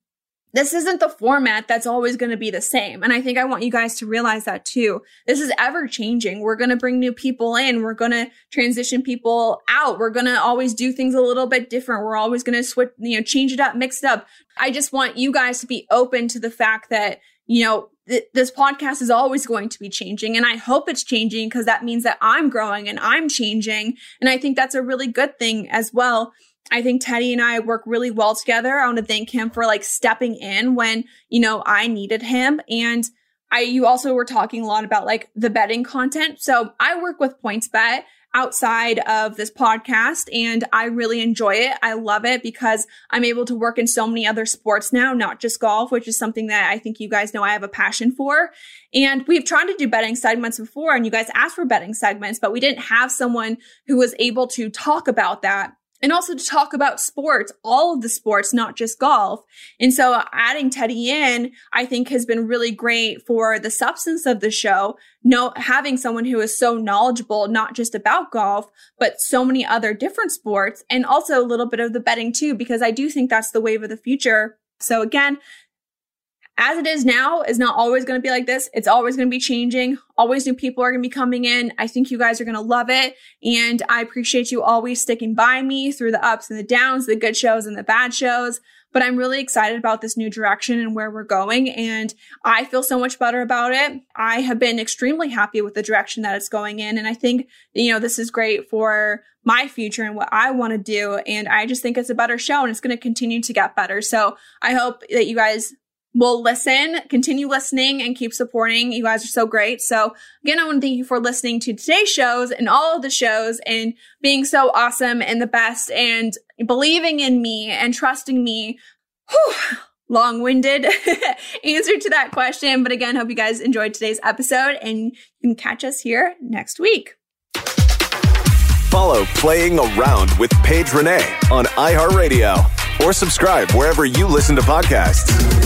this isn't the format that's always going to be the same. And I think I want you guys to realize that too. This is ever changing. We're going to bring new people in. We're going to transition people out. We're going to always do things a little bit different. We're always going to switch, you know, change it up, mix it up. I just want you guys to be open to the fact that, you know, th- this podcast is always going to be changing. And I hope it's changing because that means that I'm growing and I'm changing. And I think that's a really good thing as well. I think Teddy and I work really well together. I want to thank him for like stepping in when, you know, I needed him. And I, you also were talking a lot about like the betting content. So I work with PointsBet outside of this podcast and I really enjoy it. I love it because I'm able to work in so many other sports now, not just golf, which is something that I think you guys know I have a passion for. And we've tried to do betting segments before and you guys asked for betting segments, but we didn't have someone who was able to talk about that and also to talk about sports, all of the sports, not just golf. And so adding Teddy in, I think has been really great for the substance of the show. No, having someone who is so knowledgeable, not just about golf, but so many other different sports and also a little bit of the betting too, because I do think that's the wave of the future. So again, as it is now is not always going to be like this. It's always going to be changing. Always new people are going to be coming in. I think you guys are going to love it. And I appreciate you always sticking by me through the ups and the downs, the good shows and the bad shows. But I'm really excited about this new direction and where we're going. And I feel so much better about it. I have been extremely happy with the direction that it's going in. And I think, you know, this is great for my future and what I want to do. And I just think it's a better show and it's going to continue to get better. So I hope that you guys will listen, continue listening, and keep supporting. You guys are so great. So, again, I want to thank you for listening to today's shows and all of the shows and being so awesome and the best and believing in me and trusting me. Long winded answer to that question. But again, hope you guys enjoyed today's episode and you can catch us here next week. Follow Playing Around with Paige Renee on iHeartRadio or subscribe wherever you listen to podcasts.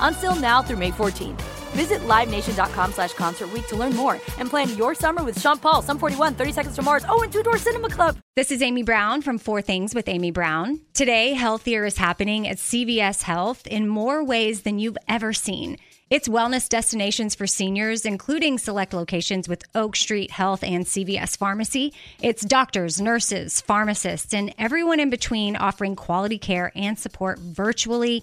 Until now through May 14th. Visit LiveNation.com slash Concert to learn more and plan your summer with Sean Paul, Sum 41, 30 Seconds to Mars, oh, and Two Door Cinema Club. This is Amy Brown from Four Things with Amy Brown. Today, Healthier is happening at CVS Health in more ways than you've ever seen. It's wellness destinations for seniors, including select locations with Oak Street Health and CVS Pharmacy. It's doctors, nurses, pharmacists, and everyone in between offering quality care and support virtually